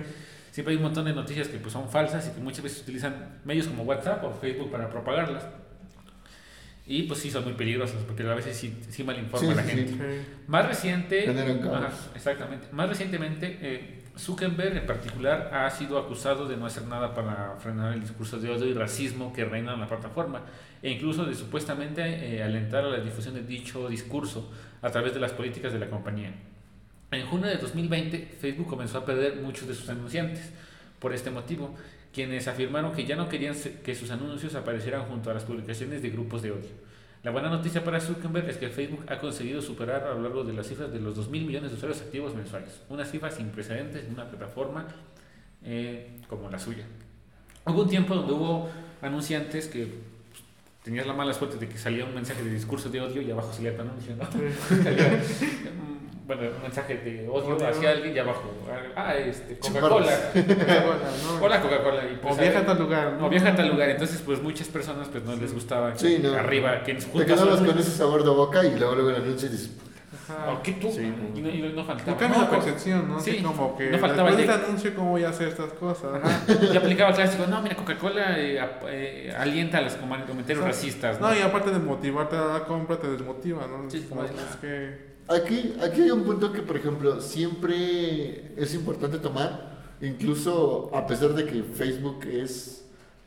Siempre hay un montón de noticias que pues, son falsas y que muchas veces utilizan medios como WhatsApp o Facebook para propagarlas. Y pues sí, son muy peligrosas porque a veces sí, sí malinforman Sí, a la sí, gente. sí. Más reciente. Ajá, exactamente. Más recientemente, eh, Zuckerberg en particular ha sido acusado de no hacer nada para frenar el discurso de odio y racismo que reina en la plataforma e incluso de supuestamente eh, alentar a la difusión de dicho discurso a través de las políticas de la compañía. En junio de 2020, Facebook comenzó a perder muchos de sus anunciantes por este motivo, quienes afirmaron que ya no querían que sus anuncios aparecieran junto a las publicaciones de grupos de odio. La buena noticia para Zuckerberg es que Facebook ha conseguido superar a lo largo de las cifras de los 2 mil millones de usuarios activos mensuales, una cifra sin precedentes en una plataforma eh, como la suya. Hubo un tiempo donde hubo anunciantes que pues, tenías la mala suerte de que salía un mensaje de discurso de odio y abajo salía tu anuncio, ¿no? (laughs) (laughs) Bueno, un mensaje de odio hacia alguien y abajo, ah, este. (laughs) Coca-Cola. ¿no? Hola Coca-Cola. Pues, O viaja a tal lugar. no, viaja a tal lugar. Entonces, pues muchas personas pues no les gustaba que Sí, no. arriba, que en su Te quedabas con ese sabor de boca y luego luego el anuncio y dices, Ajá. ¿O qué tú? Sí, y, no, y no faltaba. Te cambia No, la pues, percepción, ¿no? sí, como que no faltaba después de este anuncio, ¿cómo voy a hacer estas cosas? Y aplicaba el clásico, no, mira, Coca-Cola eh, eh, alienta a los comen- comentarios Exacto. racistas. ¿no? No, y aparte de motivarte a la compra, te desmotiva, ¿no? Sí, como es que... Aquí, aquí hay un punto que, por ejemplo, siempre es importante tomar, incluso a pesar de que Facebook es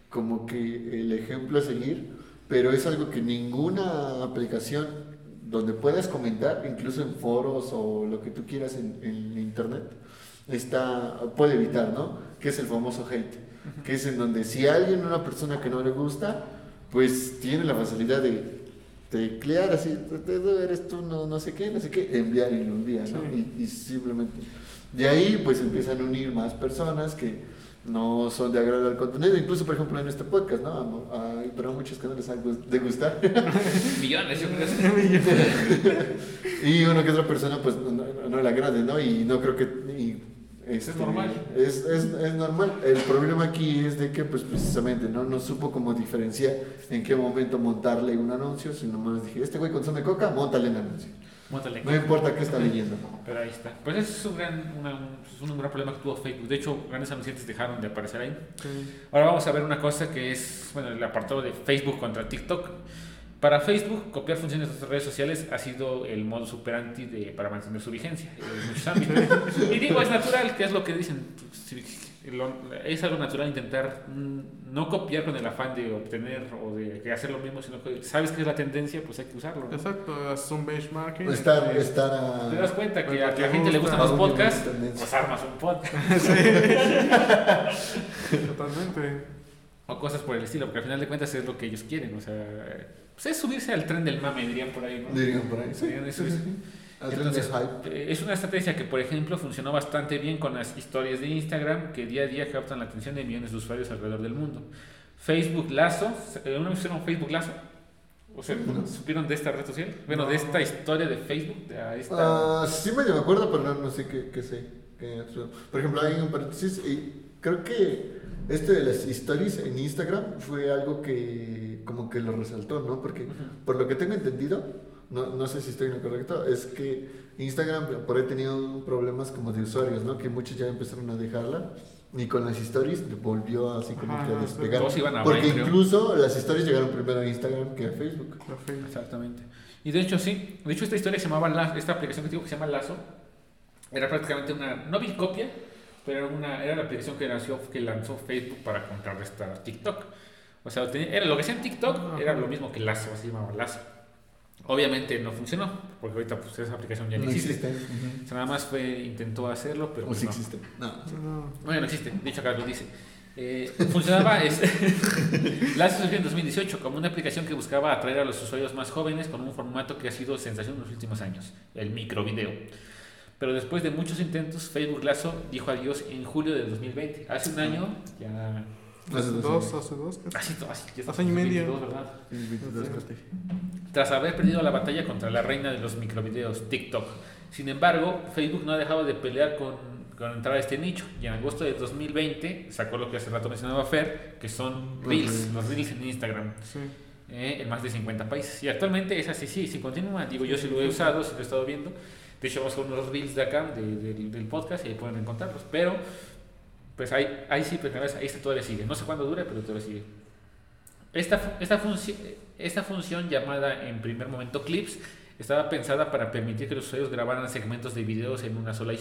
como que el ejemplo a seguir, pero es algo que ninguna aplicación donde puedas comentar, incluso en foros o lo que tú quieras en, en internet, está, puede evitar, ¿no? Que es el famoso hate, que es en donde si alguien, una persona que no le gusta, pues tiene la facilidad de teclear así, "Tú eres tú, no, no sé qué, no sé qué, enviar y lo envía, ¿no? Y, y simplemente. De ahí pues empiezan a unir más personas que no son de agrado al contenido, incluso por ejemplo en este podcast, ¿no? Pero a muchos que no les ha gus- de gustar. (laughs) Millones, yo creo. (laughs) y una que otra persona pues no, no- no le agrade, ¿no? Y no creo que... y, este, normal. Es, es, es normal. El problema aquí es de que pues precisamente no, no supo cómo diferenciar en qué momento montarle un anuncio, sino más dije, este güey consume coca, montale un anuncio. Móntale. No importa qué está leyendo. Pero ahí está. Pues ese es un gran, una- un, es un gran problema que tuvo Facebook. De hecho, grandes anunciantes dejaron de aparecer ahí. Ahora vamos a ver una cosa que es, bueno, el apartado de Facebook contra TikTok. Para Facebook, copiar funciones de otras redes sociales ha sido el modo superanti de, para mantener su vigencia en muchos ámbitos. (laughs) y digo, es natural, que es lo que dicen. Es algo natural intentar mm, no copiar con el afán de obtener o de hacer lo mismo, sino que sabes que es la tendencia, pues hay que usarlo. ¿no? Exacto, es un benchmarking. Estar, este, estar a... Te das cuenta que a la gente le gusta. gustan los podcasts, pues armas un podcast. (laughs) (laughs) Totalmente. O cosas por el estilo, porque al final de cuentas es lo que ellos quieren. O sea, pues es subirse al tren del mame, dirían por ahí. ¿no? Dirían por ahí. Sí, Dirían eso sí, es- sí. Al tren Entonces, eh, es una estrategia que, por ejemplo, funcionó bastante bien con las historias de Instagram, que día a día captan la atención de millones de usuarios alrededor del mundo. Facebook Lazo, eh, ¿una vez hicieron Facebook Lazo? O sea, No. ¿supieron de esta red social? Bueno, de No. esta historia de Facebook, de esta... Ah, sí medio me acuerdo, pero no, no sé qué, qué sé. qué- por ejemplo, hay un paréntesis y creo que este de las stories en Instagram fue algo que como que lo resaltó, ¿no? Porque por lo que tengo entendido, no, no sé si estoy en lo correcto, es que Instagram por ahí tenía problemas como de usuarios, ¿no? Que muchos ya empezaron a dejarla. Y con las stories volvió así como Ajá, que a despegar. Todos iban a Porque Vine, creo. incluso las stories llegaron primero a Instagram que a Facebook. Exactamente. Y de hecho, sí. De hecho, esta historia se llamaba Lazo, esta aplicación que digo que se llama Lazo, era prácticamente una, no copia, pero era, una, era la aplicación que, nació, que lanzó Facebook para contrarrestar TikTok. O sea, era, lo que hacía en TikTok era lo mismo que Lazo, así se llamaba Lazo. Obviamente no funcionó, porque ahorita pues, esa aplicación ya no, existe. o sea, nada más fue, intentó hacerlo, pero pues, sí no. existe. No. Bueno, no existe, de hecho acá lo dice. Eh, funcionaba es, (laughs) Lazo surgió en 2018 como una aplicación que buscaba atraer a los usuarios más jóvenes con un formato que ha sido sensación en los últimos años, el microvideo. Pero después de muchos intentos, Facebook Lazo dijo adiós en julio de 2020. Hace un año ya... Hace dos, hace dos. Hace, hace, hace año y medio. ¿verdad? Tras haber perdido la batalla contra la reina de los microvideos, TikTok. Sin embargo, Facebook no ha dejado de pelear con con entrar a este nicho. Y en agosto de 2020 sacó lo que hace rato mencionaba Fer, que son Reels, los Reels en Instagram. Eh, en más de 50 países. Y actualmente es así, sí, sí continúa. Digo, yo sí lo he usado, sí lo he estado viendo. De hecho, vamos con unos Reels de acá, del podcast, y ahí pueden encontrarlos. Pero, pues ahí, ahí sí, pues ahí está, todavía sigue. No sé cuándo dura, pero todavía sigue. Esta, esta, esta función llamada en primer momento Clips estaba pensada para permitir que los usuarios grabaran segmentos de videos en una sola,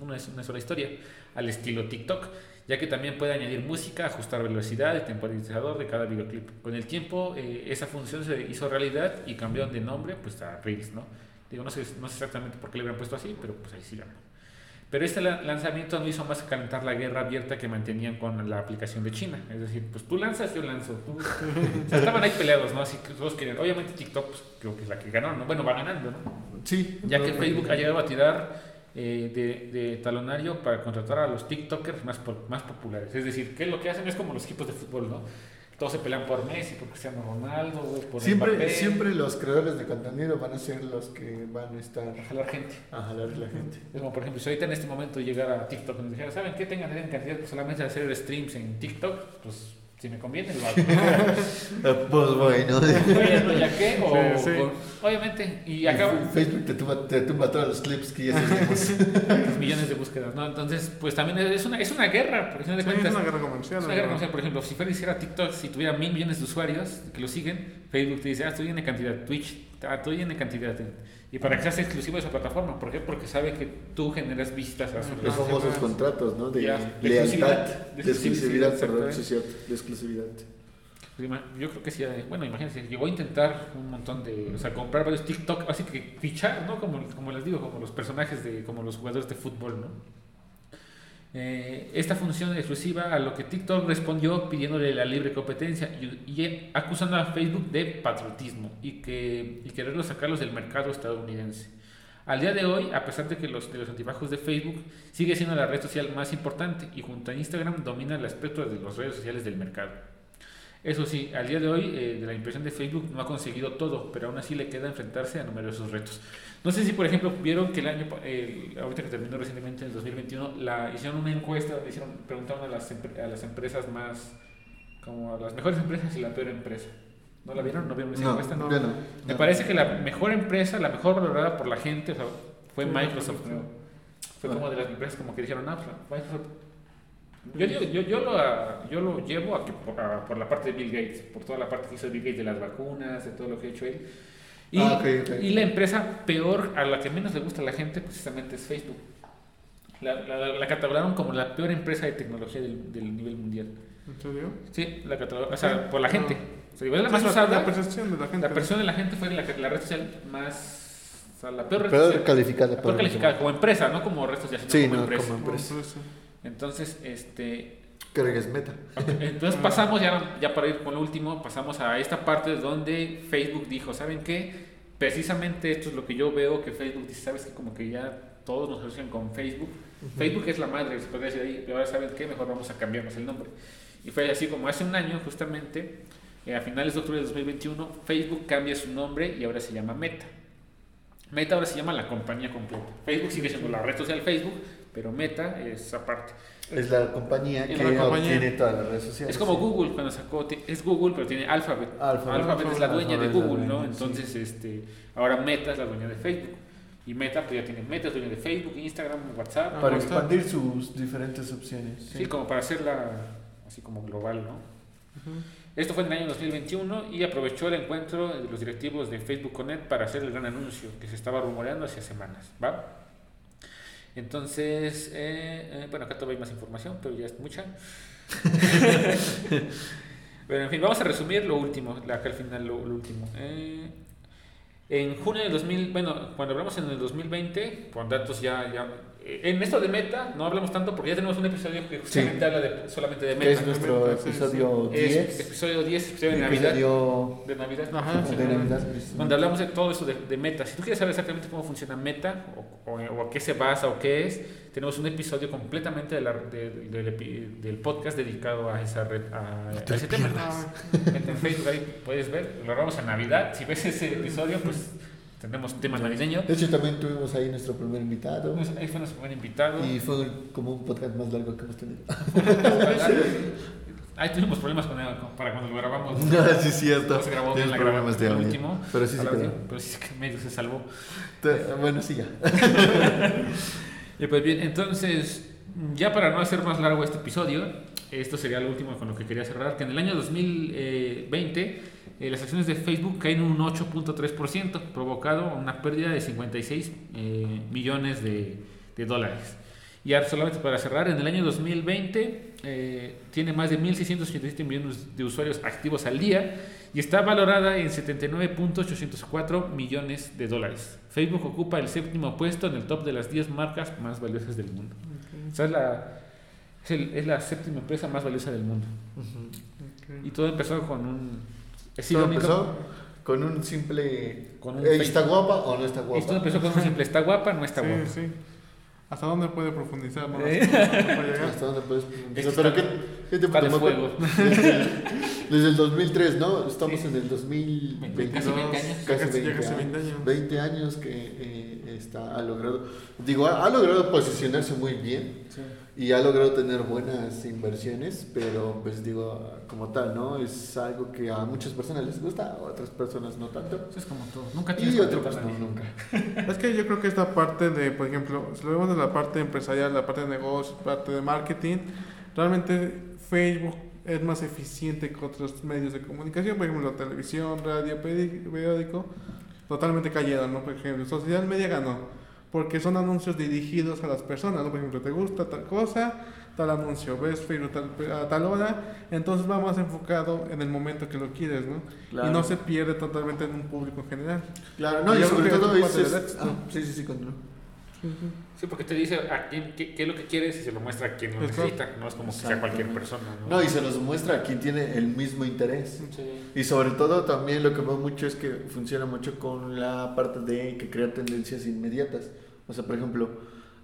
una, una sola historia, al estilo TikTok, ya que también puede añadir música, ajustar velocidad, el temporalizador de cada videoclip. Con el tiempo, eh, esa función se hizo realidad y cambiaron de nombre pues, a Reels, ¿no? Digo, no sé, no sé exactamente por qué le habían puesto así, pero pues ahí sí llaman. Pero este lanzamiento no hizo más que calentar la guerra abierta que mantenían con la aplicación de China. Es decir, pues tú lanzas, yo lanzo. estaban ahí peleados, ¿no? Así que todos querían. Obviamente TikTok, pues, creo que es la que ganó, ¿no? Bueno, va ganando, ¿no? Sí. Ya que Facebook ha llegado a tirar eh, de, de, talonario para contratar a los TikTokers más, más populares. Es decir, que lo que hacen es como los equipos de fútbol, ¿no? Todos se pelean por Messi, por Cristiano Ronaldo, por siempre, Siempre los creadores de contenido van a ser los que van a estar... A jalar gente. A jalar la gente. Es como, por ejemplo, si ahorita en este momento llegara a TikTok y nos dijera, ¿saben qué? Tengan, cantidad pues solamente hacer streams en TikTok, pues si me conviene, lo hago. (laughs) pues bueno. Bueno, ¿ya qué? O, obviamente, y acá... Facebook te tumba, te tumba todos los clips que ya tenemos. (laughs) millones de búsquedas, ¿no? Entonces, pues también es una, es una guerra, por ejemplo, de Es una guerra comercial. Es una guerra comercial, por ejemplo, si fuera hiciera TikTok, si tuviera mil millones de usuarios que lo siguen, Facebook te dice, ah, estoy en cantidad, Twitch, ah, estoy en cantidad. Y para que seas exclusivo de esa plataforma, ¿por qué? Porque sabe que tú generas vistas a su Los famosos contratos, ¿no? De, lealtad, de exclusividad, perdón, sí, cierto, de exclusividad. Yo creo que sí, bueno, imagínense, llegó a intentar un montón de, o sea, comprar varios TikTok, así que fichar, ¿no? Como, como les digo, como los personajes de, como los jugadores de fútbol, ¿no? Eh, esta función exclusiva a lo que TikTok respondió pidiéndole la libre competencia y, acusando a Facebook de patriotismo y, que, y quererlo sacarlos del mercado estadounidense. Al día de hoy, a pesar de que los, de los antibajos de Facebook sigue siendo la red social más importante y junto a Instagram domina el aspecto de las redes sociales del mercado. Eso sí, al día de hoy, eh, de la impresión de Facebook no ha conseguido todo, pero aún así le queda enfrentarse a numerosos retos. No sé si, por ejemplo, vieron que el año, ahorita que terminó recientemente en el 2021, la, hicieron una encuesta donde hicieron, preguntaron a las, a las empresas más, como a las mejores empresas y la peor empresa. ¿No la vieron? ¿No vieron esa encuesta? No, Me parece que la mejor empresa, la mejor valorada por la gente, fue Microsoft. Fue como de las empresas como que dijeron, ah, pues, Microsoft. Yo, yo, yo, lo, yo lo llevo a que, por la parte de Bill Gates, por toda la parte que hizo Bill Gates de las vacunas, de todo lo que ha hecho él y, ah, y la empresa peor, a la que menos le gusta a la gente, precisamente es Facebook. La, la, la catalogaron como la peor empresa de tecnología del, del nivel mundial. ¿En serio? Sí, la catalogaron, o sea, por la gente. O sea, la, más usada, la percepción de la gente. La percepción de la gente fue la, la red social más. O sea, la peor red peor social. Calificada, la peor calificada, como empresa, no como red social, sino sí, como, no, empresa. como empresa. Entonces, este Creo que es meta. Entonces pasamos ya, ya para ir con lo último, pasamos a esta parte donde Facebook dijo, ¿saben qué? Precisamente esto es lo que yo veo que Facebook dice, ¿sabes qué? Como que ya todos nos asocian con Facebook. Facebook es la madre, se podría decir ahí, pero ahora ¿saben qué? Mejor vamos a cambiarnos el nombre. Y fue así como hace un año justamente, eh, a finales de octubre de 2021, Facebook cambia su nombre y ahora se llama Meta. Meta ahora se llama la compañía completa. Facebook sigue siendo la red social Facebook, pero Meta es aparte. Es la compañía que tiene todas las redes sociales. Es como Google cuando sacó, es Google pero tiene Alphabet. Alphabet, es la dueña de Google, ¿no? Entonces, este, ahora Meta es la dueña de Facebook. Y Meta pues ya tiene Meta, es dueña de Facebook, Instagram, WhatsApp. Para expandir sus diferentes opciones. Sí. como para hacerla así como global, ¿no? Esto fue en el año 2021 y aprovechó el encuentro de los directivos de Facebook Connect para hacer el gran anuncio que se estaba rumoreando hace semanas. ¿va? Entonces, eh, eh, bueno, acá todavía hay más información, pero ya es mucha. (laughs) Pero en fin, vamos a resumir lo último, acá al final lo, lo último. Eh, en junio del 2000, bueno, cuando hablamos en el 2020, con datos ya, ya en esto de meta no hablamos tanto porque ya tenemos un episodio que justamente habla de, solamente de Que meta. es nuestro Sí, sí, episodio Es 10. episodio 10, episodio de Navidad. Episodio De Navidad. Ajá, sí. de Navidad. Donde hablamos de todo eso de, de meta. Si tú quieres saber exactamente cómo funciona meta o, o- o a qué se basa o qué es, tenemos un episodio completamente de la- de- del del podcast dedicado a esa red, a, a ese tema. Vete en Facebook, ahí puedes ver. Lo grabamos a Navidad. Si ves ese episodio, pues tendremos tema navideño. De hecho, también tuvimos ahí nuestro primer invitado. Ahí fue nuestro primer invitado. Y fue como un podcast más largo que hemos tenido. (laughs) Ahí tuvimos problemas con, con- para cuando lo grabamos. No, (laughs) sí es cierto. No se grabó bien la problemas de el último. Pero sí se quedó. Pero sí que medio se salvó. Te- Bueno, sí, ya. (laughs) Y pues bien, entonces, ya para no hacer más largo este episodio, esto sería lo último con lo que quería cerrar, que en el año 2020 eh, las acciones de Facebook caen un 8.3%, provocado una pérdida de 56 eh, millones de, de dólares. Y ahora solamente para cerrar, en el año 2020 eh, tiene más de 1.687 millones de usuarios activos al día y está valorada en 79.804 millones de dólares. Facebook ocupa el séptimo puesto en el top de las 10 marcas más valiosas del mundo. O sea, es la, es, el- es la séptima empresa más valiosa del mundo. Y todo empezó con un... Es Todo irónico. empezó con un simple. Con un eh. ¿Está guapa o no está guapa? todo empezó con un simple, ¿está guapa no está sí, guapa? sí. ¿Hasta dónde puede profundizar? (laughs) No? Eh. ¿Hasta dónde puedes profundizar? Esto ¿Pero qué, qué de tomó? (laughs) Desde, el- desde el 2003, ¿no? Estamos en el 2022. Casi 20 años. Casi- Casi ya 20 casi 20 años. años. 20 años que eh, está, ha logrado. Digo, ha, ha logrado posicionarse muy bien. Y ha logrado tener buenas inversiones, pero pues digo, como tal, ¿no? Es algo que a muchas personas les gusta, a otras personas no tanto. Eso es como todo. Nunca tienes Y contento pues no, nunca. (laughs) Es que yo creo que esta parte de, por ejemplo, si lo vemos de la parte empresarial, la parte de negocios, parte de marketing, realmente Facebook es más eficiente que otros medios de comunicación, por ejemplo, televisión, radio, peri- periódico, totalmente cayeron, ¿no? Por ejemplo, social media ganó, porque son anuncios dirigidos a las personas, ¿no? Por ejemplo, te gusta tal cosa, tal anuncio, ves Facebook tal, a tal hora, entonces va más enfocado en el momento que lo quieres, ¿no? Claro. Y no se pierde totalmente en un público en general. Claro, no, y sobre todo es es. parte del es- éxito. ah, sí, sí, sí, continúa. Sí, porque te dice a quién, qué, qué es lo que quieres y se lo muestra a quien lo Exacto. necesita. No es como que sea cualquier persona. ¿no? No, y se los muestra a quien tiene el mismo interés. Sí. Y sobre todo también lo que veo mucho es que funciona mucho con la parte de que crea tendencias inmediatas. O sea, por ejemplo,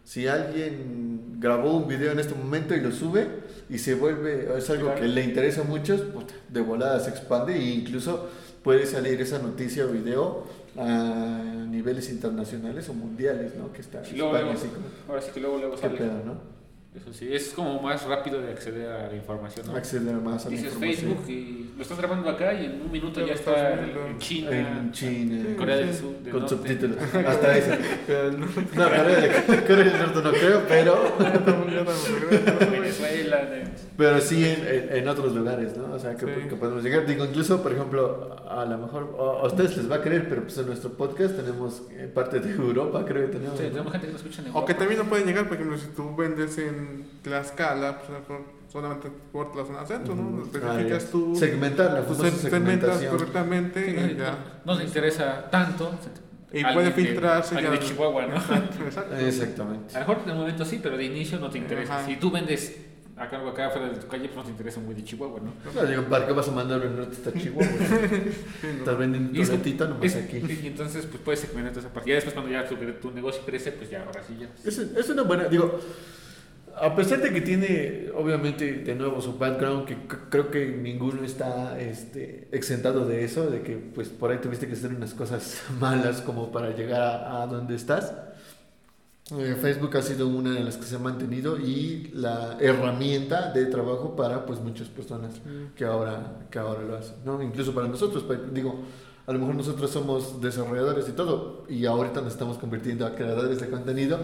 si alguien grabó un video en este momento y lo sube y se vuelve, es algo Claro. que le interesa a muchos, puta, de volada se expande e incluso puede salir esa noticia o video a niveles internacionales o mundiales, ¿no? Que está Y luego, España luego- así como, ahora sí que luego, luego ¿qué sale. pedo, no? Eso sí, es como más rápido de acceder a la información. ¿no? Acceder más a la Dices información. Facebook y lo estás grabando acá y en un minuto Ya está estás en, China, En China. en Corea del Sur, del Con Norte, subtítulos. (laughs) Hasta eso. No, Corea, de- Corea del Norte no creo, pero, en (laughs) Venezuela, pero sí en, en- en otros lugares, ¿no? O sea, que, Sí. que podemos llegar. Digo, incluso, por ejemplo, a lo mejor a a ustedes les va a creer, pero pues en nuestro podcast tenemos eh, parte de Europa, creo que tenemos. Sí, ¿no? tenemos gente que nos escucha en O Europa. que también no pueden llegar, por ejemplo, si tú vendes en Tlaxcala, pues a lo mejor solamente por la zona centro, ¿no? Especificas Ah, tu. Segmentar, la tu famosa se- segmentas correctamente Sí, y no, ya. no nos interesa tanto. Y Alguien puede de- filtrarse alguien ya. de Chihuahua, ¿no? Exacto. Exactamente. A lo mejor de momento sí, pero de inicio no te interesa. Ajá. Si tú vendes acá acá fuera de tu calle, pues no te interesa güey de Chihuahua, ¿no? No, digo, ¿para qué vas a mandar un norte hasta Chihuahua? (laughs) Sí, no. Estás vendiendo tu gatita nomás es- aquí. Y entonces, pues puedes segmentar esa parte. Ya después, cuando ya tu, tu negocio crece, pues ya, ahora sí ya. Es, es una buena, digo, a pesar de que tiene, obviamente, de nuevo su background, que creo que ninguno está este, exentado de eso, de que pues por ahí tuviste que hacer unas cosas (laughs) malas como para llegar a, a donde estás. Eh, Facebook ha sido una de las que se ha mantenido y la herramienta de trabajo para pues muchas personas que ahora, que ahora lo hacen, ¿no? Incluso para nosotros, pa- digo, a lo mejor nosotros somos desarrolladores y todo, y ahorita nos estamos convirtiendo a creadores de contenido,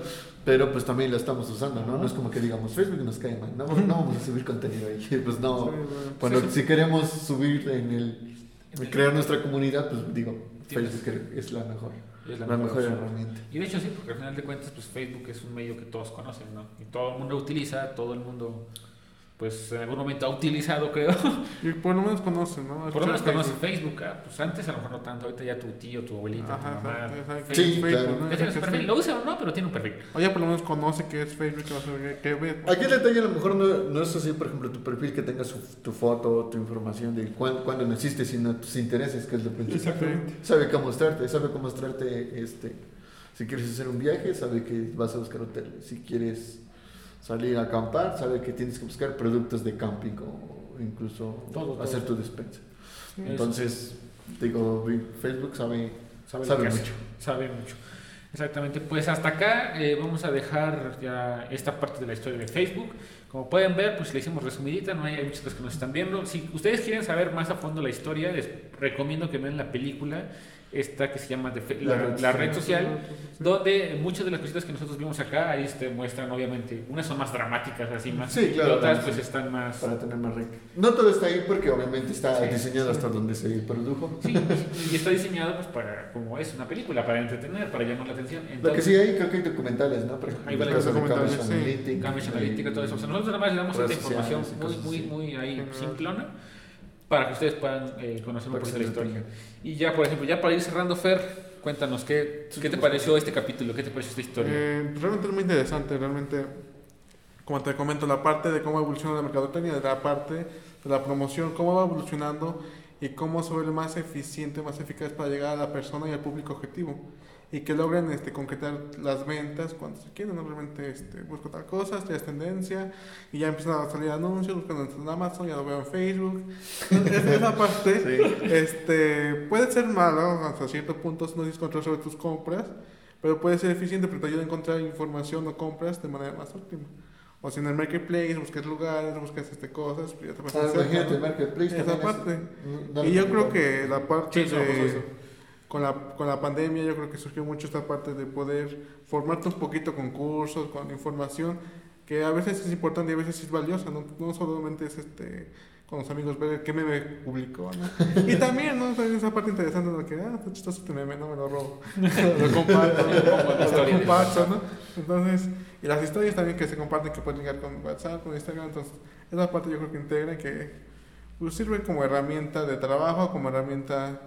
pero pues también lo estamos usando, ¿no? No es como que digamos, Facebook nos cae mal, no, (laughs) no vamos a subir contenido ahí, (laughs) pues no. Sí, bueno. Cuando Sí, sí. si queremos subir en el, crear nuestra comunidad, pues digo, Facebook es la mejor, Es la, la mejor, herramienta. Y de hecho sí, porque al final de cuentas, pues Facebook es un medio que todos conocen, ¿no? Y todo el mundo utiliza, todo el mundo, pues en algún momento ha utilizado, (laughs) creo. Y por lo menos conocen, ¿no? Por lo menos conoce Facebook, ah, pues antes a lo mejor no tanto, ahorita ya tu tío, tu abuelita, tu Ajá, mamá. exacto, exacto. Sí, Facebook, claro. ¿no? Exacto, perfil, es lo usa o no, pero tiene un perfil. Oye, por lo menos conoce que es Facebook, que va a saber qué ve. Aquí el detalle a lo mejor no, no es así, por ejemplo, tu perfil que tenga su- tu foto, tu información de cuándo, cuándo naciste, sino tus intereses, que es lo principal. Exactamente. Sabe cómo mostrarte, sabe cómo mostrarte, este, si quieres hacer un viaje, sabe que vas a buscar hoteles. Si quieres salir a acampar, sabe que tienes que buscar productos de camping o incluso Todo, todo. hacer tu despensa. Entonces, digo, Facebook sabe, Sabe, Sabe que hace, mucho. Sabe mucho. Exactamente. Pues hasta acá eh, vamos a dejar ya esta parte de la historia de Facebook. Como pueden ver, pues le hicimos resumidita, no hay, hay muchos que nos están viendo. Si ustedes quieren saber más a fondo la historia, les recomiendo que vean la película esta que se llama de Fe- la, La red la red social. donde muchas de las cositas que nosotros vimos acá, ahí te muestran obviamente, unas son más dramáticas, así más, Sí, claro, y otras sí. pues están más... para tener más rico. No todo está ahí porque obviamente está Sí, diseñado hasta donde se produjo. Sí, y está diseñado pues para, como es una película, para entretener, para llamar la atención. Lo que Entonces, sí hay, creo que hay documentales, ¿no? Por ejemplo, Ahí caso de documentales, Cambridge sí. Analytica. Cambridge Analytica, todo eso. O sea, nosotros nada más le damos esta información muy, muy, muy ahí simplona para que ustedes puedan eh, conocer un poquito la historia. Y ya, por ejemplo, ya para ir cerrando, Fer, cuéntanos, ¿qué, ¿qué te pareció este capítulo? ¿Qué te pareció esta historia? Eh, realmente es muy interesante, realmente, como te comento, la parte de cómo evoluciona la mercadotecnia, de la parte de la promoción, cómo va evolucionando y cómo se vuelve más eficiente, más eficaz para llegar a la persona y al público objetivo. Y que logren este, concretar las ventas cuando se quieren, ¿no? Realmente este, busco tal cosa, ya es tendencia, y ya empiezan a salir anuncios, buscan en Amazon, ya lo veo en Facebook. Entonces, esa parte este, puede ser malo hasta cierto punto si no tienes control sobre tus compras, pero puede ser eficiente porque te ayuda a encontrar información o compras de manera más óptima. O si en el marketplace buscas lugares, buscas este, cosas, pues ya te vas a el marketplace Esa es- parte. no- no Y yo creo que la parte Sí, pues de... Con la, con la pandemia yo creo que surgió mucho esta parte de poder formarte un poquito con cursos, con información, que a veces es importante y a veces es valiosa, no, no solamente es este con los amigos ver qué meme publicó, ¿no? Y también, ¿no? Esa parte interesante de que, ah, está chistoso este meme, no me lo robo. lo comparto, lo (laughs) comparto, ¿no? Entonces, y las historias también que se comparten que pueden llegar con WhatsApp, con Instagram, entonces, esa parte yo creo que integra que pues, sirve como herramienta de trabajo, como herramienta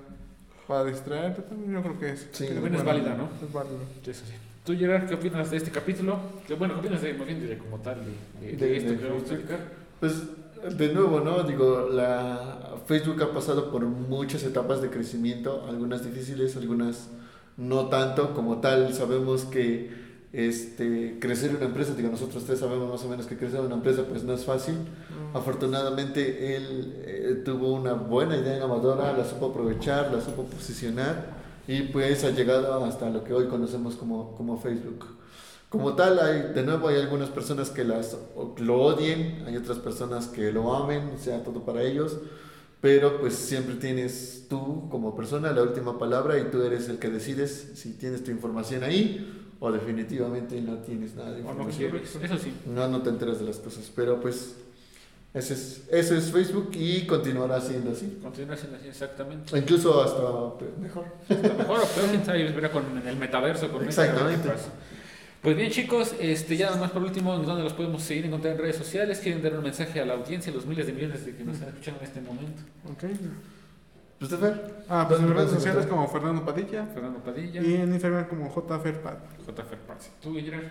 para distraerte también, yo creo que es. Sí, que también es bueno, válida, ¿no? Es válido. Eso sí. ¿Tú, Gerard, qué opinas de este capítulo? Que, Bueno, ¿qué opinas de, más bien de como tal, de, de- de De- esto que vamos a platicar? Pues de nuevo, ¿no? Digo, la Facebook ha pasado por muchas etapas de crecimiento, algunas difíciles, algunas no tanto como tal. Sabemos que este crecer una empresa, digo, nosotros tres sabemos más o menos que crecer una empresa pues no es fácil. Afortunadamente él eh, tuvo una buena idea innovadora, la supo aprovechar, la supo posicionar y pues ha llegado hasta lo que hoy conocemos como, como Facebook. Como tal, hay, de nuevo hay algunas personas que las, lo odien, hay otras personas que lo amen, sea todo para ellos, pero pues siempre tienes tú como persona la última palabra y tú eres el que decides si tienes tu información ahí o definitivamente no tienes nada de no información. quieres, eso sí. No, no te enteras de las cosas, pero pues ese es, eso es Facebook y continuará siendo así. Continúa siendo así, exactamente. O incluso hasta pues, mejor. A lo mejor o peor, quién sabe, verá con el metaverso. Con Exactamente. Pasa. Pues bien chicos, este, ya nada más por último, ¿dónde los podemos seguir encontrar en redes sociales? ¿Quieren dar un mensaje a la audiencia, a los miles de millones de que nos están escuchando en este momento? Ok. ¿Pues te Fer? Ah, pues en ¿Dónde redes sociales encontrar? como Fernando Padilla Fernando Padilla, y en Instagram como JFerpad. JF Parsi. ¿Tú, Gerard?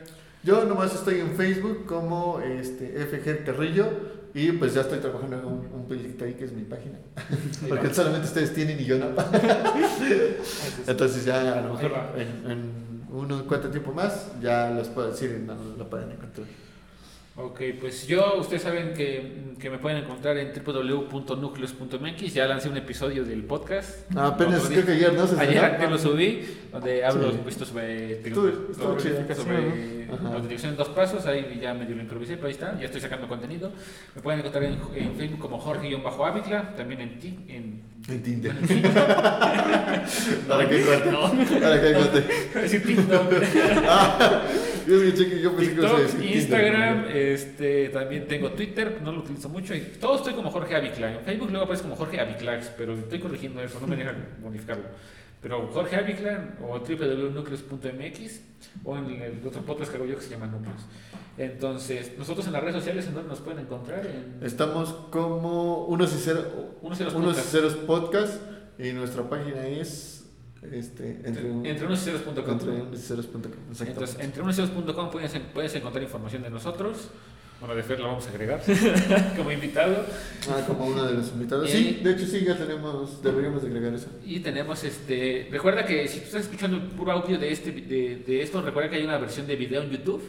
Yo nomás estoy en Facebook como este, FG Carrillo y pues ya estoy trabajando en un, un proyecto ahí que es mi página. (laughs) Porque solamente ustedes tienen y yo no. (laughs) Entonces ya a lo mejor en, en uno cuánto tiempo más ya les puedo decir y no lo pueden encontrar. Ok, pues yo, ustedes saben que, que me pueden encontrar en www.nucleos.mx. Ya lancé un episodio del podcast. Ah, apenas creo que ayer no se Ayer antes lo subí, donde hablo Sí. poquito sobre, estuvo sobre, chido. sobre autenticación en dos pasos. Ahí ya medio lo improvisé, pero ahí está. Ya estoy sacando contenido. Me pueden encontrar en, en Facebook como Jorge-Ávila, también en, ti, en En Tinder. (laughs) Para que corte. No. Para que corte. (laughs) Decir TikTok. Yo pensé TikTok, Instagram, Tinder. este, también tengo Twitter, no lo utilizo mucho. Y todo estoy como Jorge Aviclax. En Facebook luego aparece como Jorge Aviclax, pero estoy corrigiendo eso, no me dejan modificarlo. Pero Jorge Aviclax o www.nucleus.mx o en el otro podcast que hago yo que se llama Núcleos. Entonces, nosotros en las redes sociales, ¿en dónde nos pueden encontrar? En Estamos como unos y cero, Unos y ceros unos y ceros podcast y nuestra página es este entre entre unosyceros.com. entre unos y ceros.com. Entonces, entre unosyceros.com puedes, puedes encontrar información de nosotros. Bueno, de Fer la vamos a agregar (laughs) como invitado. Ah, como uno de los invitados. Y- Sí, de hecho sí, ya tenemos, deberíamos de agregar eso. Y tenemos este. Recuerda que si tú estás escuchando el puro audio de, este, de, de esto, recuerda que hay una versión de video en YouTube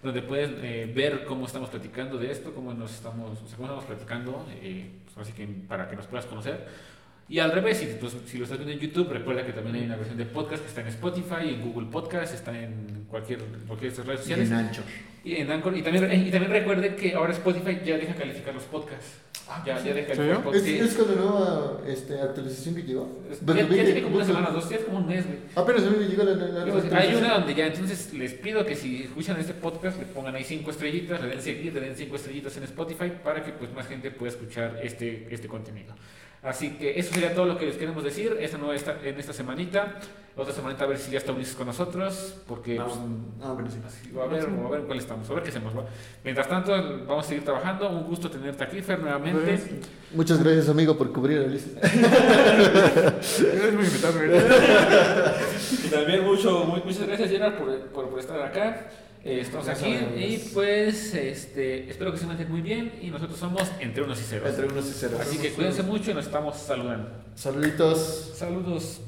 donde puedes eh, ver cómo estamos platicando de esto, cómo nos estamos, o sea, cómo estamos platicando, eh, pues, así que para que nos puedas conocer. Y al revés, si, pues, si lo estás viendo en YouTube, recuerda que también hay una versión de podcast que está en Spotify, en Google Podcast, está en cualquier, cualquier de estas redes Y sociales. en ancho. Y en Anchor, y también, y también recuerde que ahora Spotify ya deja calificar los podcasts. Ya, ya deja calificar los ¿Es, podcasts. es con la nueva este, actualización que llegó? Ya, ya tiene como una semana, dos, ya es como un mes, güey. Apenas a mí me llegó la, la, la Hay una donde ya, entonces les pido que si escuchan este podcast, le pongan ahí cinco estrellitas, le den seguir, le den cinco estrellitas en Spotify para que pues más gente pueda escuchar este, este contenido. Así que eso sería todo lo que les queremos decir esta nueva esta, en esta semanita. Otra semanita a ver si ya está Ulises con nosotros, porque pues, sí. así a ver, va a ver en cuál estamos, a ver qué hacemos. ¿va? Mientras tanto, vamos a seguir trabajando. Un gusto tenerte aquí, Fer, nuevamente. Muchas gracias, amigo, por cubrir a Ulises. (laughs) Y también mucho, muy- muchas gracias, Gerard, por, por, por estar acá. Eh, estamos aquí y pues este, espero que se mantengan muy bien y nosotros somos entre unos y ceros. Entre unos y ceros. Así que cuídense mucho y nos estamos saludando. Saluditos. Saludos.